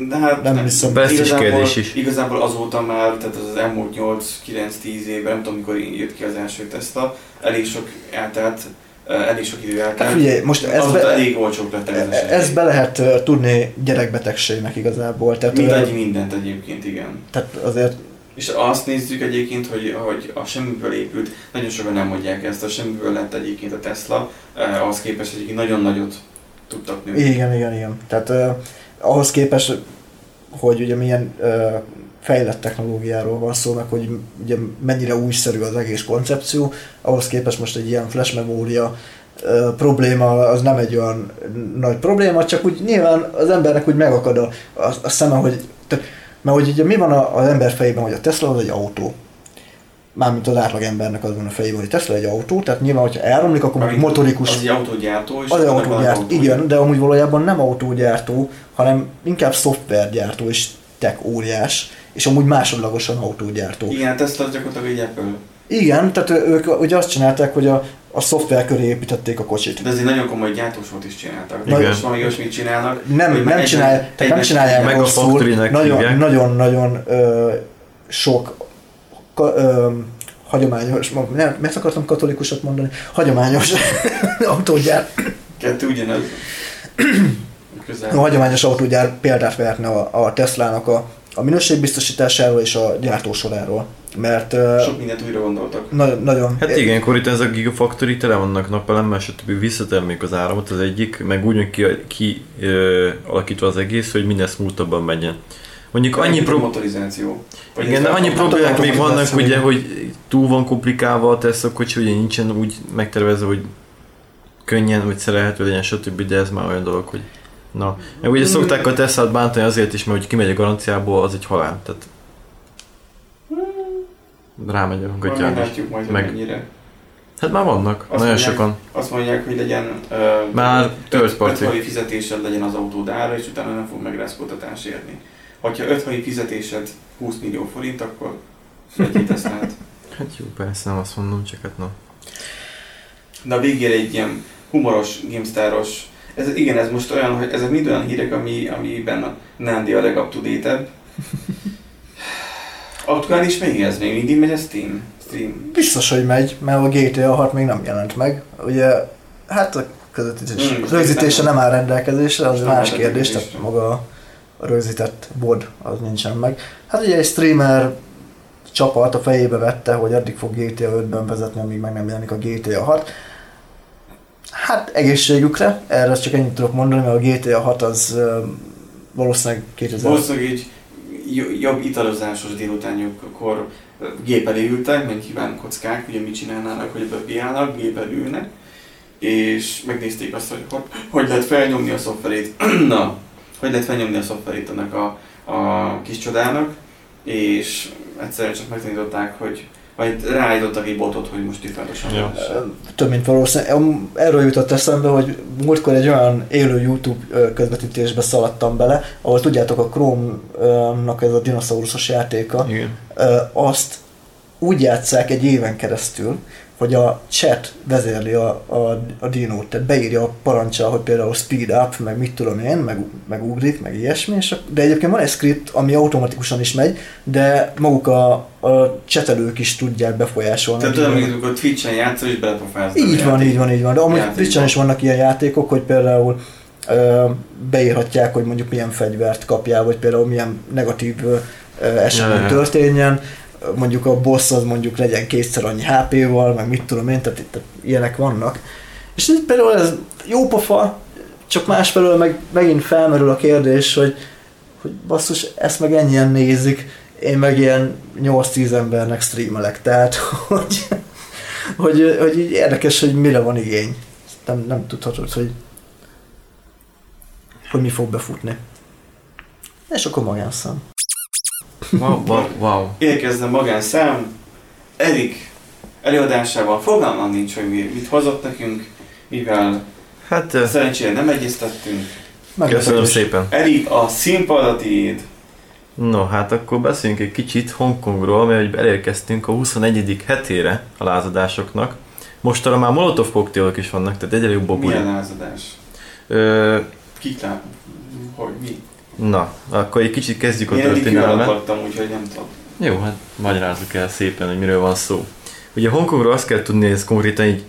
De hát Nem hiszem. Ez is igazából, kérdés is. Igazából azóta már, tehát az, elmúlt 8-9-10 évben, nem tudom mikor jött ki az első Tesla, elég sok eltelt, elég sok idő eltelt. Hát figyelj, most ez be- elég olcsók lett ez E- Ez be lehet ö, tudni gyerekbetegségnek igazából. Tehát, ö, Mindannyi mindent egyébként, igen. tehát azért És azt nézzük egyébként, hogy, hogy a semmiből épült, nagyon sokan nem mondják ezt, a semmiből lett egyébként a Tesla, eh, ahhoz képest egyébként nagyon nagyot tudtak nőni. igen, igen, igen. Tehát uh, ahhoz képest, hogy ugye milyen uh, fejlett technológiáról van szó, meg hogy ugye mennyire újszerű az egész koncepció, ahhoz képest most egy ilyen flash memória uh, probléma az nem egy olyan nagy probléma, csak úgy nyilván az embernek úgy megakad a, a, a szeme, hogy tehát, mert hogy ugye mi van az ember fejében, hogy a Tesla az egy autó. mármint az átlagembernek az van a fejében, hogy Tesla egy autó, tehát nyilván, hogyha elromlik, akkor mondjuk motorikus Az egy autógyártó, és az egy autógyártó, igen, de amúgy valójában nem autógyártó, hanem inkább szoftvergyártó és tech óriás, és amúgy másodlagosan autógyártó. Igen, a Tesla gyakorlatilag egy Apple. Igen, tehát ők ugye azt csinálták, hogy a, a szoftver köré építették a kocsit. De ez egy nagyon komoly gyártósort is csináltak. Igen. Igen. Most valami olyasmit csinálnak. Nem, nem, csinálják, egy- nem csinálják Meg a rosszul, nagyon, nagyon, nagyon ö, sok ka, ö, hagyományos, nem, miért akartam katolikusat mondani? Hagyományos autógyár, Kettő ugyanaz. Közel. a hagyományos autógyár példát vehetne a, a Teslának a, a minőségbiztosításáról és a gyártósoráról. Mert ö, Sok mindent újra gondoltak. nagyon, nagyon Hát igen, akkor itt ez a Gigafactory tele vannak napelemmel, stb. visszatermék az áramot, az egyik, meg úgy van ki, ki ö, alakítva az egész, hogy minden smoothabban menjen. Mondjuk annyi, Egy pro- motorizáció. Vagy igen, annyi a- problémák még vannak, ugye, igen. hogy túl van komplikálva a Tesla kocsi, ugye nincsen úgy megtervezve, hogy könnyen, vagy szerelhető legyen, stb. De ez már olyan dolog, hogy na. Meg ugye szokták a Tesla-t bántani azért is, mert hogy kimegy a garanciából, az egy halál. Tehát rámegy a gatyán. meglátjuk majd, Meg- mennyire. Hát már vannak, Azt nagyon mondják, sokan. Azt mondják, hogy legyen uh, Már party. öt havi fizetésed legyen az autód ára, és utána nem fog megrázkódtatás érni. Ha öt havi fizetésed 20 millió forint, akkor egy Teslát. Hát jó, persze, nem azt mondom, csak hát na. De a végére egy ilyen humoros, GameStar-os, ez, igen, ez most olyan, hogy ezek mind olyan hírek, ami, amiben a Nandi a legup to date Aktuális még ez? Még mindig megy a Steam? Steam. biztos, hogy megy, mert a GTA 6 még nem jelent meg. Ugye, hát a közvetítés, most rögzítése nem- nem áll rendelkezésre, az más kérdés, tehát maga a rögzített bod az nincsen meg. Hát ugye egy streamer csapat a fejébe vette, hogy addig fog GTA 5-ben vezetni, amíg meg nem jelenik a GTA 6. Hát egészségükre, erre csak ennyit tudok mondani, mert a GTA 6 az valószínűleg 2000... Valószínűleg így jo- jobb italozásos délutánjukkor gép elé ültek, meg kíván kockák, ugye mit csinálnának, hogy bepiálnak, gép elé ülnek, és megnézték azt, hogy hogy, hogy lehet felnyomni a szoftverét. Na, hogy lehet felnyomni a szoftverét ennek a, a kis csodának, és egyszerűen csak megtanították, hogy vagy ráállítottak egy botot, hogy most differentosan Ja. több mint valószínű. Am- Erről jutott eszembe, hogy múltkor egy olyan élő YouTube közvetítésbe szaladtam bele, ahol tudjátok a Chrome-nak ez a dinoszauruszos játéka, Igen. azt úgy játsszák egy éven keresztül, hogy a chat vezérli a, a, a dinót, tehát beírja a parancsal, hogy például speed up, meg mit tudom én, meg, meg ugrik, meg ilyesmi, és, de egyébként van egy script, ami automatikusan is megy, de maguk a, a csetelők is tudják befolyásolni. Tehát a tudom, amikor Twitch-en játszol, és belepofázol. Így van, így van, így van. De amúgy. Twitch-en is vannak ilyen játékok, hogy például ö, beírhatják, hogy mondjuk milyen fegyvert kapjál, vagy például milyen negatív esemény történjen. Mondjuk a boss az mondjuk legyen kétszer annyi HP-val, meg mit tudom én, tehát, tehát ilyenek vannak. És így például ez jó pofa, csak másfelől meg megint felmerül a kérdés, hogy, hogy basszus, ezt meg ennyien nézik, én meg ilyen 8-10 embernek streamelek, tehát hogy, hogy, hogy így érdekes, hogy mire van igény. Nem, nem tudhatod, hogy, hogy mi fog befutni. És akkor magánszám. Wow, wow, wow. Érkezzen magánszám. Erik előadásával fogalmam nincs, hogy mi, mit hozott nekünk, mivel Hát, szerencsére nem egyeztettünk. köszönöm szépen. Erik, a színpad a tiéd. No, hát akkor beszéljünk egy kicsit Hongkongról, mert hogy elérkeztünk a 21. hetére a lázadásoknak. Mostanra már molotov koktélok is vannak, tehát egyre jobb a buli. Milyen lázadás? Ö, Kik lát? Hogy mi? Na, akkor egy kicsit kezdjük a Én történelmet. laktam, úgyhogy nem tudom. Jó, hát magyarázzuk el szépen, hogy miről van szó. Ugye Hongkongról azt kell tudni, hogy ez konkrétan egy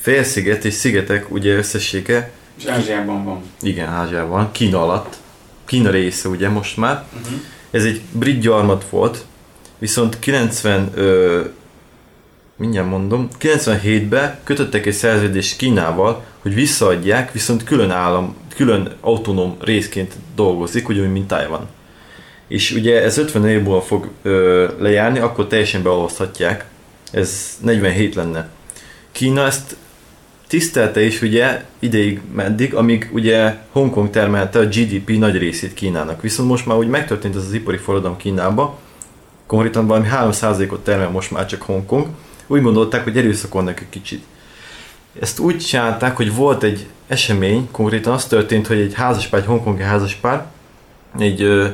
félsziget és szigetek ugye összessége, És Ázsiában van. igen, Ázsiában, Kína alatt. Kína része ugye most már. Uh-huh. Ez egy brit gyarmat volt, viszont 90, ö, mindjárt mondom, 97-ben kötöttek egy szerződést Kínával, hogy visszaadják, viszont külön állam, külön autonóm részként dolgozik, ugyanúgy, mint Taiwan. És ugye ez 50 év múlva fog ö, lejárni, akkor teljesen beoszthatják. Ez 47 lenne. Kína ezt tisztelte is ugye ideig meddig, amíg ugye Hongkong termelte a GDP nagy részét Kínának. Viszont most már úgy megtörtént ez az ipari forradalom Kínába, konkrétan valami 3%-ot termel most már csak Hongkong, úgy gondolták, hogy erőszakolnak egy kicsit. Ezt úgy csinálták, hogy volt egy esemény, konkrétan az történt, hogy egy házaspár, egy hongkongi házaspár, egy ö,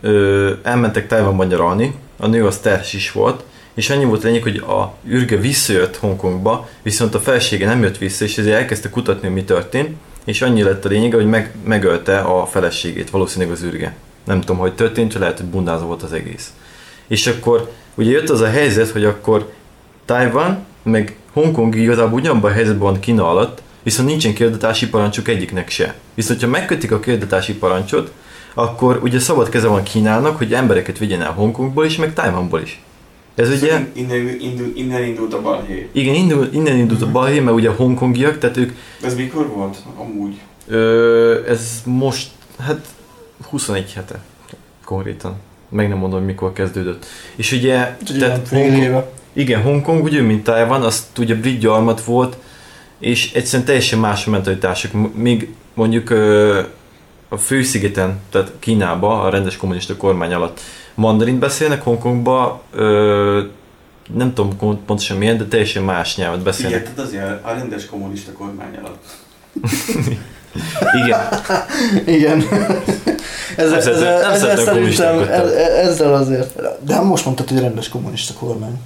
ö, elmentek Tajvanban nyaralni, a nő az terhes is volt, és annyi volt lényeg, hogy a űrge visszajött Hongkongba, viszont a felesége nem jött vissza, és ezért elkezdte kutatni, mi történt, és annyi lett a lényege, hogy meg, megölte a feleségét, valószínűleg az űrge. Nem tudom, hogy történt, csak lehet, hogy bundázó volt az egész. És akkor ugye jött az a helyzet, hogy akkor Taiwan, meg Hongkong igazából ugyanabban a helyzetben van Kína alatt, viszont nincsen kiadatási parancsuk egyiknek se. Viszont ha megkötik a kiadatási parancsot, akkor ugye szabad keze van Kínának, hogy embereket vigyen el Hongkongból is, meg Taiwanból is. Ez ugye... Szóval Innen, indul, innen indult a balhé. Igen, indul, innen indult a balhé, mert ugye a hongkongiak, tehát ők, Ez mikor volt? Amúgy. ö, ez most, hát 21 hete konkrétan. Meg nem mondom, mikor kezdődött. És ugye, Úgyhogy tehát Hongkong, éve. Igen, Hongkong ugye, mint Taiwan, azt ugye brit gyarmat volt, és egyszerűen teljesen más a mentalitásuk. M- Még mondjuk a főszigeten, tehát Kínába, a rendes kommunista kormány alatt mandarint beszélnek, Hongkongba ö, nem tudom pont- pontosan milyen, de teljesen más nyelvet beszélnek. Igen, tehát azért a rendes kommunista kormány alatt. Igen. Igen. nem ezzel szeretem szerintem, kommunistákat, ez, tehát. ezzel azért. De most mondtad, hogy rendes kommunista kormány.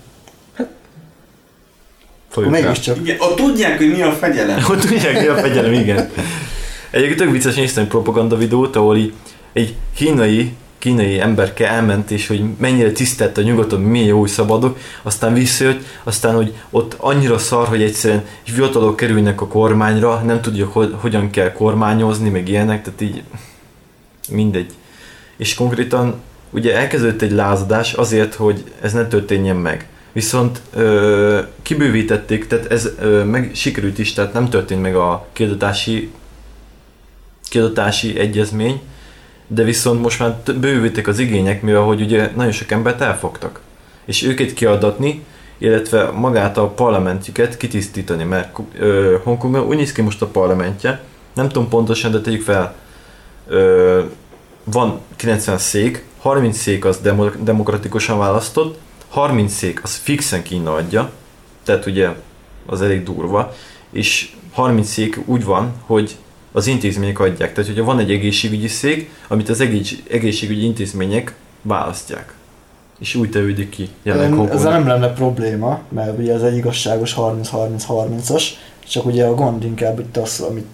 Folyjuk rá. Mégiscsak. Igen, ott tudják, hogy mi a fegyelem. Hogy tudják, mi a fegyelem, igen. Egyébként tök vicces néztem egy propaganda videót, ahol így egy kínai, kínai emberke elment, és hogy mennyire tisztelt a nyugaton, milyen jó, hogy szabadok, aztán visszajött, aztán, hogy ott annyira szar, hogy egyszerűen fiatalok kerülnek a kormányra, nem tudjuk, hogy hogyan kell kormányozni, meg ilyenek, tehát így mindegy. És konkrétan ugye elkezdődött egy lázadás azért, hogy ez ne történjen meg. Viszont ö, kibővítették, tehát ez ö, meg sikerült is, tehát nem történt meg a kiadatási, kiadatási egyezmény, de viszont most már bővítették az igények, mivel hogy ugye nagyon sok embert elfogtak. És őket kiadatni, illetve magát a parlamentjüket kitisztítani, mert ö, Hongkongban úgy néz ki most a parlamentje, nem tudom pontosan, de tegyük fel, ö, van 90 szék, 30 szék az demo, demokratikusan választott, 30 szék az fixen Kína adja, tehát ugye az elég durva, és 30 szék úgy van, hogy az intézmények adják. Tehát, hogyha van egy egészségügyi szék, amit az egész, egészségügyi intézmények választják. És úgy tevődik ki jelenleg Ezzel Hongkongban. nem lenne probléma, mert ugye ez egy igazságos 30-30-30-as, csak ugye a gond inkább itt az, amit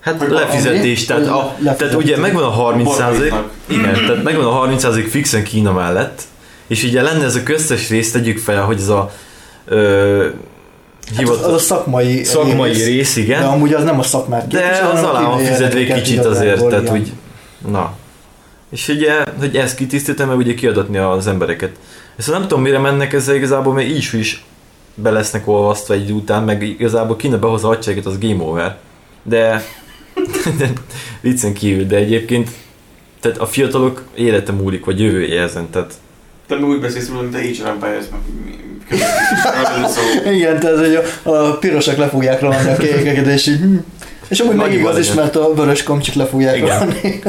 Hát Hogy lefizetés, valami, tehát, a, lefizetés. tehát ugye megvan a 30 százalék, igen, tehát megvan a 30 százalék fixen Kína mellett, és ugye lenne ez a köztes rész, tegyük fel, hogy ez a ö, hát az, az a szakmai, szakmai rész, rész, De igen, amúgy az nem a szakmát de képvisel, az alá van fizetve kicsit azért, igazából, tehát úgy, na. És ugye, hogy ezt kitisztítom, meg ugye kiadatni az embereket. Ezt nem tudom, mire mennek ezzel igazából, mert így is be lesznek olvasztva egy után, meg igazából Kína behoz a hadsereget, az game over. De, de viccen kívül, de egyébként tehát a fiatalok élete múlik, vagy jövője ezen, tehát Te meg úgy beszélsz róla, mint a Age of Empires. Igen, tehát hogy a, a pirosak le fogják rohanni a kékeket, és így... hm. És amúgy meg igaz is, mert a vörös komcsik le fogják Igen. rohanni.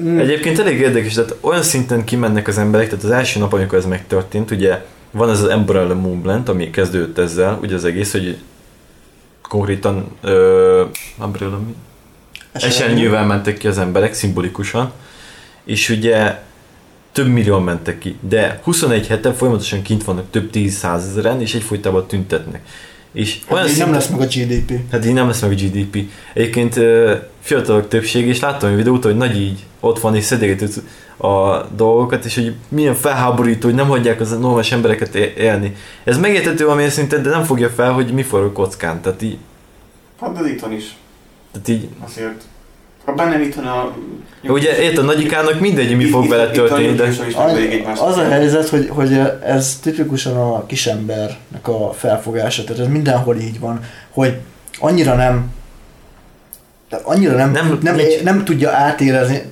Egyébként elég érdekes, tehát olyan szinten kimennek az emberek, tehát az első nap, amikor ez megtörtént, ugye van ez az Umbrella Movement, ami kezdődött ezzel, ugye az egész, hogy konkrétan uh, Umbrella mi? Esernyővel mentek ki az emberek, szimbolikusan, és ugye több millió mentek ki, de 21 hete folyamatosan kint vannak több tíz százezeren, és egyfolytában tüntetnek. És olyan Hát így szinten, nem lesz meg a GDP. Hát így nem lesz meg a GDP. Egyébként fiatalok többség, és láttam egy videót, hogy nagy így ott van és szedegető a dolgokat, és hogy milyen felháborító, hogy nem hagyják az normális embereket élni. Ez megértető amilyen szinten, de nem fogja fel, hogy mi forog kockán. Tehát így, Hát de itthon is. tehát így Azért. Ha bennem itthon a... ugye érted, a nagyikának mindegy, mi fog vele történni, de Az, a helyzet, hogy, hogy ez tipikusan a kisembernek a felfogása, tehát ez mindenhol így van, hogy annyira nem de annyira nem, Nem- nem, nem, nincs- nem tudja átérezni,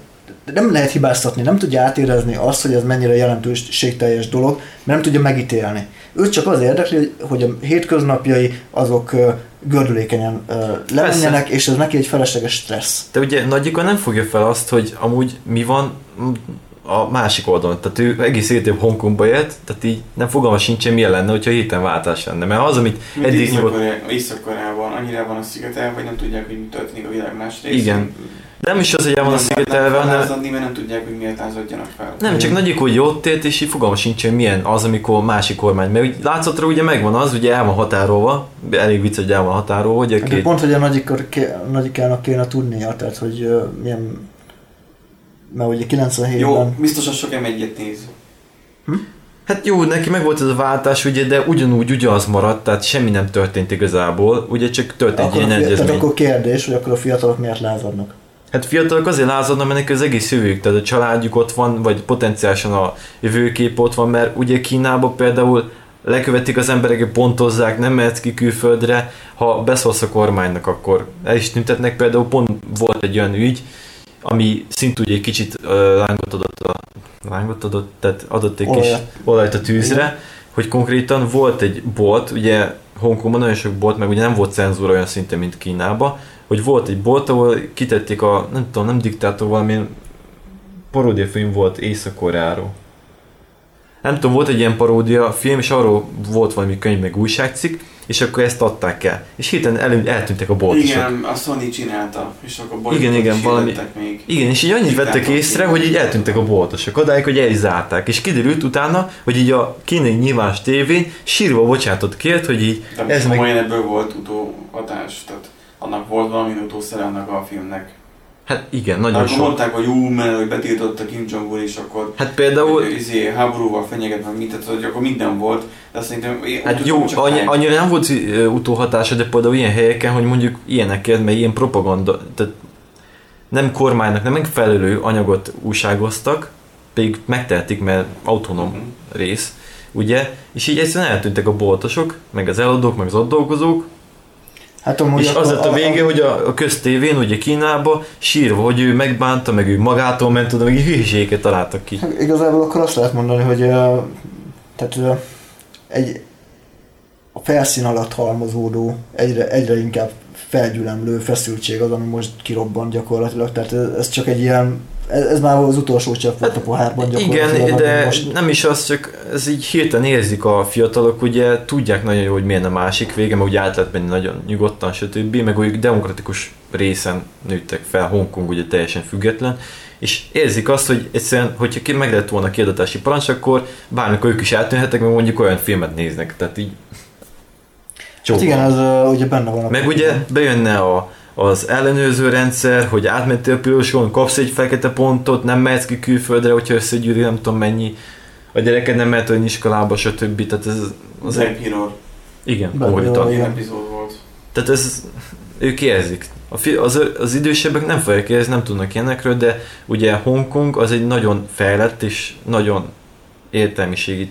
nem lehet hibáztatni, nem tudja átérezni azt, hogy ez mennyire jelentőségteljes dolog, mert nem tudja megítélni. Őt csak az érdekli, hogy- hogy a hétköznapjai azok gördülékenyen ö, lemenjenek, és ez neki egy felesleges stressz. De ugye nagyika nem fogja fel azt, hogy amúgy mi van a másik oldalon. Tehát ő egész életében Hongkongba élt, tehát így nem fogalma sincsen milyen lenne, hogyha héten váltás lenne. Mert az, amit Mint eddig nyugodt, Észak-Koreában annyira van a szigetel, vagy nem tudják, hogy mi történik a világ más részén. Igen. Nem is az, hogy el van a szigetelve, hanem lázadni, mert nem tudják, hogy miért lázadjanak fel. nem, csak nagyik, hogy ott élt, és így fogalma sincs, hogy milyen az, amikor másik kormány. Mert úgy látszatra ugye megvan az, ugye el van határolva, elég vicc, hogy el van határolva, hogy a De két... pont, hogy a nagyikor, ké- nagyikának kéne tudnia, tehát hogy ö, milyen... Mert ugye 97-ben... Jó, biztos, hogy sok M1-et néz. Hát jó, neki meg volt ez a váltás, ugye, de ugyanúgy ugyanaz maradt, tehát semmi nem történt igazából, ugye csak történt akkor, ilyen fi- tehát egyezmény. akkor kérdés, hogy akkor a fiatalok miért lázadnak. Hát fiatalok azért lázadnak, mert az egész jövőjük, tehát a családjuk ott van, vagy potenciálisan a jövőkép ott van, mert ugye Kínában például lekövetik az embereket, pontozzák, nem mehetsz ki külföldre, ha beszólsz a kormánynak, akkor el is tüntetnek. Például pont volt egy olyan ügy, ami szintúgy egy kicsit uh, lángot adott, a, lángot adott, tehát adott egy kis olajat. a tűzre, hogy konkrétan volt egy bolt, ugye Hongkongban nagyon sok bolt, meg ugye nem volt cenzúra olyan szinten, mint Kínában, hogy volt egy bolt, ahol kitették a, nem tudom, nem diktátor, valami paródiafilm volt Észak-Koreáról. Nem tudom, volt egy ilyen paródia film, és arról volt valami könyv, meg újságcikk, és akkor ezt adták el. És hirtelen el, eltűntek a boltosok. Igen, a Sony csinálta, és akkor Igen, igen, valami- még. Igen, és így annyit vettek észre, film. hogy így eltűntek a boltosok, odáig, hogy el is zárták. És kiderült utána, hogy így a kínai nyilvános tévén sírva bocsátott kért, hogy így De ez meg... ebből volt utóhatás, tehát annak volt valami utószere annak a filmnek. Hát igen, nagyon Akkor sok. mondták, hogy ú, mert hogy betiltotta Kim Jong-un, és akkor Hát például, izé, háborúval fenyeget, meg mit, tehát hogy akkor minden volt, de szerintem hát tudom, jó, annyi, annyira nem volt utóhatása, de például ilyen helyeken, hogy mondjuk ilyeneket, mert ilyen propaganda, tehát nem kormánynak, nem megfelelő anyagot újságoztak, pedig megtehetik, mert autonóm Mhm. rész, ugye, és így egyszerűen eltűntek a boltosok, meg az eladók, meg az ott dolgozók, Hát amúgy és az lett a vége, hogy a, a köztévén, ugye Kínába sírva, hogy ő megbánta, meg ő magától ment oda, meg hülyeségeket találtak ki. Hát Igazából akkor azt lehet mondani, hogy tehát egy a felszín alatt halmozódó, egyre, egyre inkább felgyülemlő feszültség az, ami most kirobban gyakorlatilag. Tehát ez, ez csak egy ilyen, ez, ez már az utolsó csepp volt a pohárban gyakorlatilag. Igen, de most, nem is az, csak ez így hirtelen érzik a fiatalok, ugye tudják nagyon jó, hogy milyen a másik vége, meg úgy át lehet menni nagyon nyugodtan, stb. Meg úgy demokratikus részen nőttek fel, Hongkong ugye teljesen független, és érzik azt, hogy egyszerűen, hogyha meg lett volna a kiadatási parancs, akkor bármikor ők is eltűnhetek, meg mondjuk olyan filmet néznek, tehát így hát igen, az ugye benne van Meg ugye bejönne a, az ellenőrző rendszer, hogy átmentél a piroson, kapsz egy fekete pontot, nem mehetsz ki külföldre, hogyha összegyűri nem tudom mennyi, a gyereked nem mehet olyan iskolába, stb. Tehát ez Az Black Mirror, igen, van. ilyen Igen. epizód volt. Tehát ez, ők érzik. A fi, az, az idősebbek nem fogják érezni, nem tudnak ilyenekről, de ugye Hongkong az egy nagyon fejlett és nagyon értelmiségi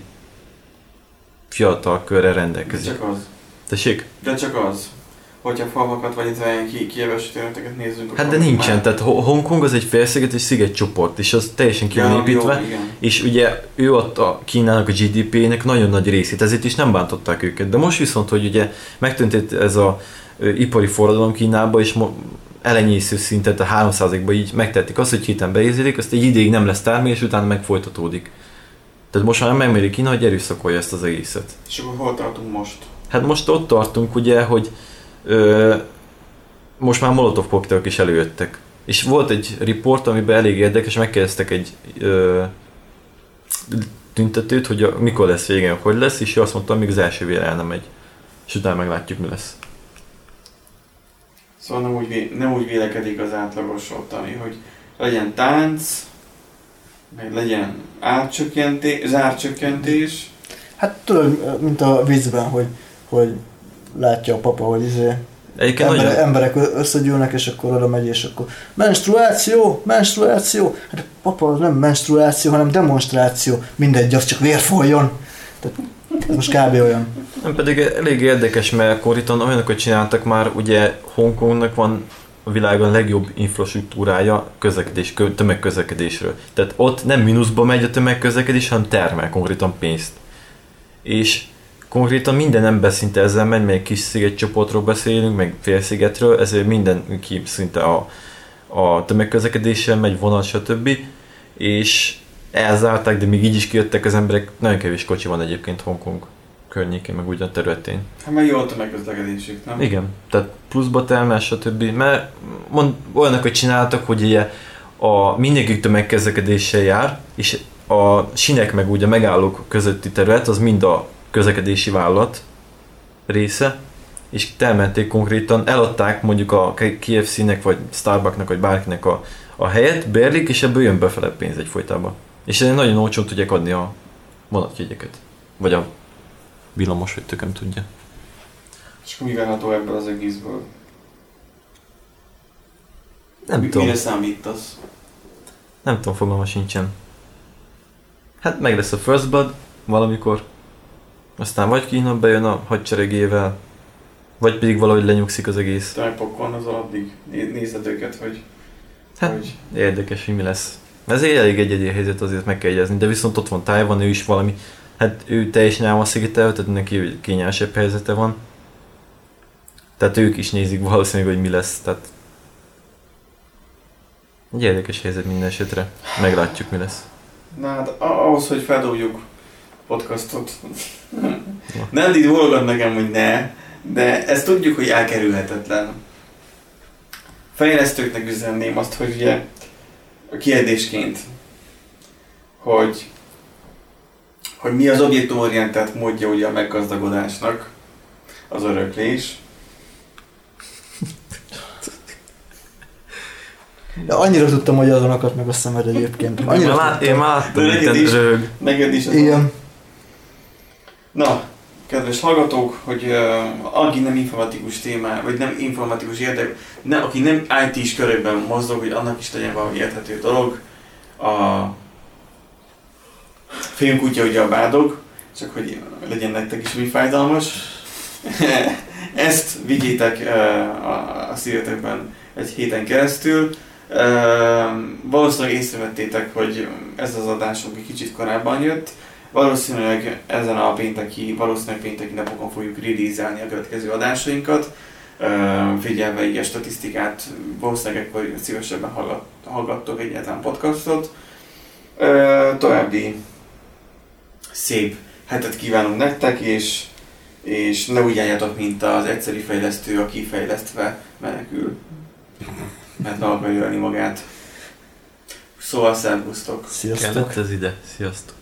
fiatal körre De rendelkezik. csak az. Tessék? De csak az. Hogyha falvakat vagy itt olyan ki, kieves történeteket nézzünk, Hát de nincsen, már- tehát Ho- Hongkong az egy félsziget és szigetcsoport, és az teljesen ki van Ja, építve, jó, és ugye ő adta Kínának a GDP-nek nagyon nagy részét, ezért is nem bántották őket. De most viszont, hogy ugye megtörtént ez a ipari forradalom Kínába, és mo- elenyésző szintet a 3%-ba így megtették azt, hogy héten beérzélik, azt egy ideig nem lesz termés, és utána meg folytatódik. Tehát most már megméri Kína, hogy erőszakolja ezt az egészet. És akkor hol tartunk most? Hát most ott tartunk ugye, hogy ö, most már Molotov koktelok is előjöttek. És volt egy riport, amiben elég érdekes, megkérdeztek egy ö, tüntetőt, hogy a, mikor lesz vége, hogy lesz, és ő azt mondta, amíg az első vér el nem megy. És utána meglátjuk, mi lesz. Szóval nem úgy, vé- nem úgy vélekedik az átlagos ottani, hogy legyen tánc, meg legyen árcsökkentés, zárcsökkentés, Hát tudod, mint a vízben, hogy, hogy látja a papa, hogy izé, Egyébként Ember, nagyon... emberek összegyűlnek, és akkor oda megy, és akkor menstruáció, menstruáció. Hát papa, az nem menstruáció, hanem demonstráció. Mindegy, az csak vér folyjon. Tehát ez most kb. olyan. Nem pedig elég érdekes, mert konkrétan olyanokat csináltak már, ugye Hongkongnak van a világon legjobb infrastruktúrája közlekedés, kö- tömegközlekedésről. Tehát ott nem mínuszba megy a tömegközlekedés, hanem termel konkrétan pénzt. És konkrétan minden ember szinte ezzel megy, meg kis szigetcsoportról beszélünk, meg félszigetről, ezért mindenki szinte a, a tömegközlekedéssel megy vonat, stb. És elzárták, de még így is kijöttek az emberek. Nagyon kevés kocsi van egyébként Hongkong környékén, meg ugyan területén. Hát meg jó a tömegközlekedésük, nem? Igen, tehát pluszba termel, stb. Mert mond, olyanokat csináltak, hogy ugye a mindenki tömegközlekedéssel jár, és a sinek meg ugye a megállók közötti terület, az mind a közlekedési vállalat része, és termelték konkrétan, eladták mondjuk a KFC-nek, vagy Starbucksnak, vagy bárkinek a, a helyet, berlik, és ebből jön befele pénz egyfolytában. És ezért nagyon olcsón tudják adni a vonatjegyeket. Vagy a villamos, vagy tököm tudja. És mi várható ebből az egészből? Nem Mi- tudom. Mire számítasz? Nem tudom, fogalma sincsen. Hát meg lesz a First Blood valamikor. Aztán vagy Kína bejön a hadseregével, vagy pedig valahogy lenyugszik az egész. Te megpokkolnozol addig? Né- Nézed őket, hogy... Hát, hogy... Érdekes, hogy mi lesz. Ez egy elég egyedi helyzet, azért meg kell jegyezni, de viszont ott van Taiwan, ő is valami, hát ő teljesen el van szigetelve, tehát neki kényelmesebb helyzete van. Tehát ők is nézik valószínűleg, hogy mi lesz, tehát egy érdekes helyzet minden esetre. Meglátjuk, mi lesz. Na hát ahhoz, hogy feldobjuk podcastot. Nem divulgod nekem, hogy ne, de ezt tudjuk, hogy elkerülhetetlen. Fejlesztőknek üzenném azt, hogy ugye a kérdésként, hogy hogy mi az objektumorientált módja ugye a meggazdagodásnak, az öröklés. De annyira tudtam, hogy azon akadt meg a szemed egyébként. Én Annyira már, lát, én már láttam, neked te is. Neked is az Igen. Na, kedves hallgatók, hogy uh, aki nem informatikus témá, vagy nem informatikus érdek, ne, aki nem IT-s körökben mozog, hogy annak is legyen valami érthető dolog. A filmkutya ugye a bádog, csak hogy legyen nektek is mi fájdalmas. Ezt vigyétek uh, a, a szívetekben egy héten keresztül. Uh, valószínűleg észrevettétek, hogy ez az adásunk egy kicsit korábban jött. Valószínűleg ezen a pénteki, valószínűleg pénteki napokon fogjuk release a következő adásainkat. Ö, Figyelve így a statisztikát, valószínűleg akkor szívesebben hallgat, hallgattok egyáltalán podcastot. További szép hetet kívánunk nektek, és, és ne úgy álljatok, mint az egyszerű fejlesztő, aki fejlesztve menekül. Mert meg akarja magát. Szóval szervusztok! Sziasztok. Kellett ez ide. Sziasztok.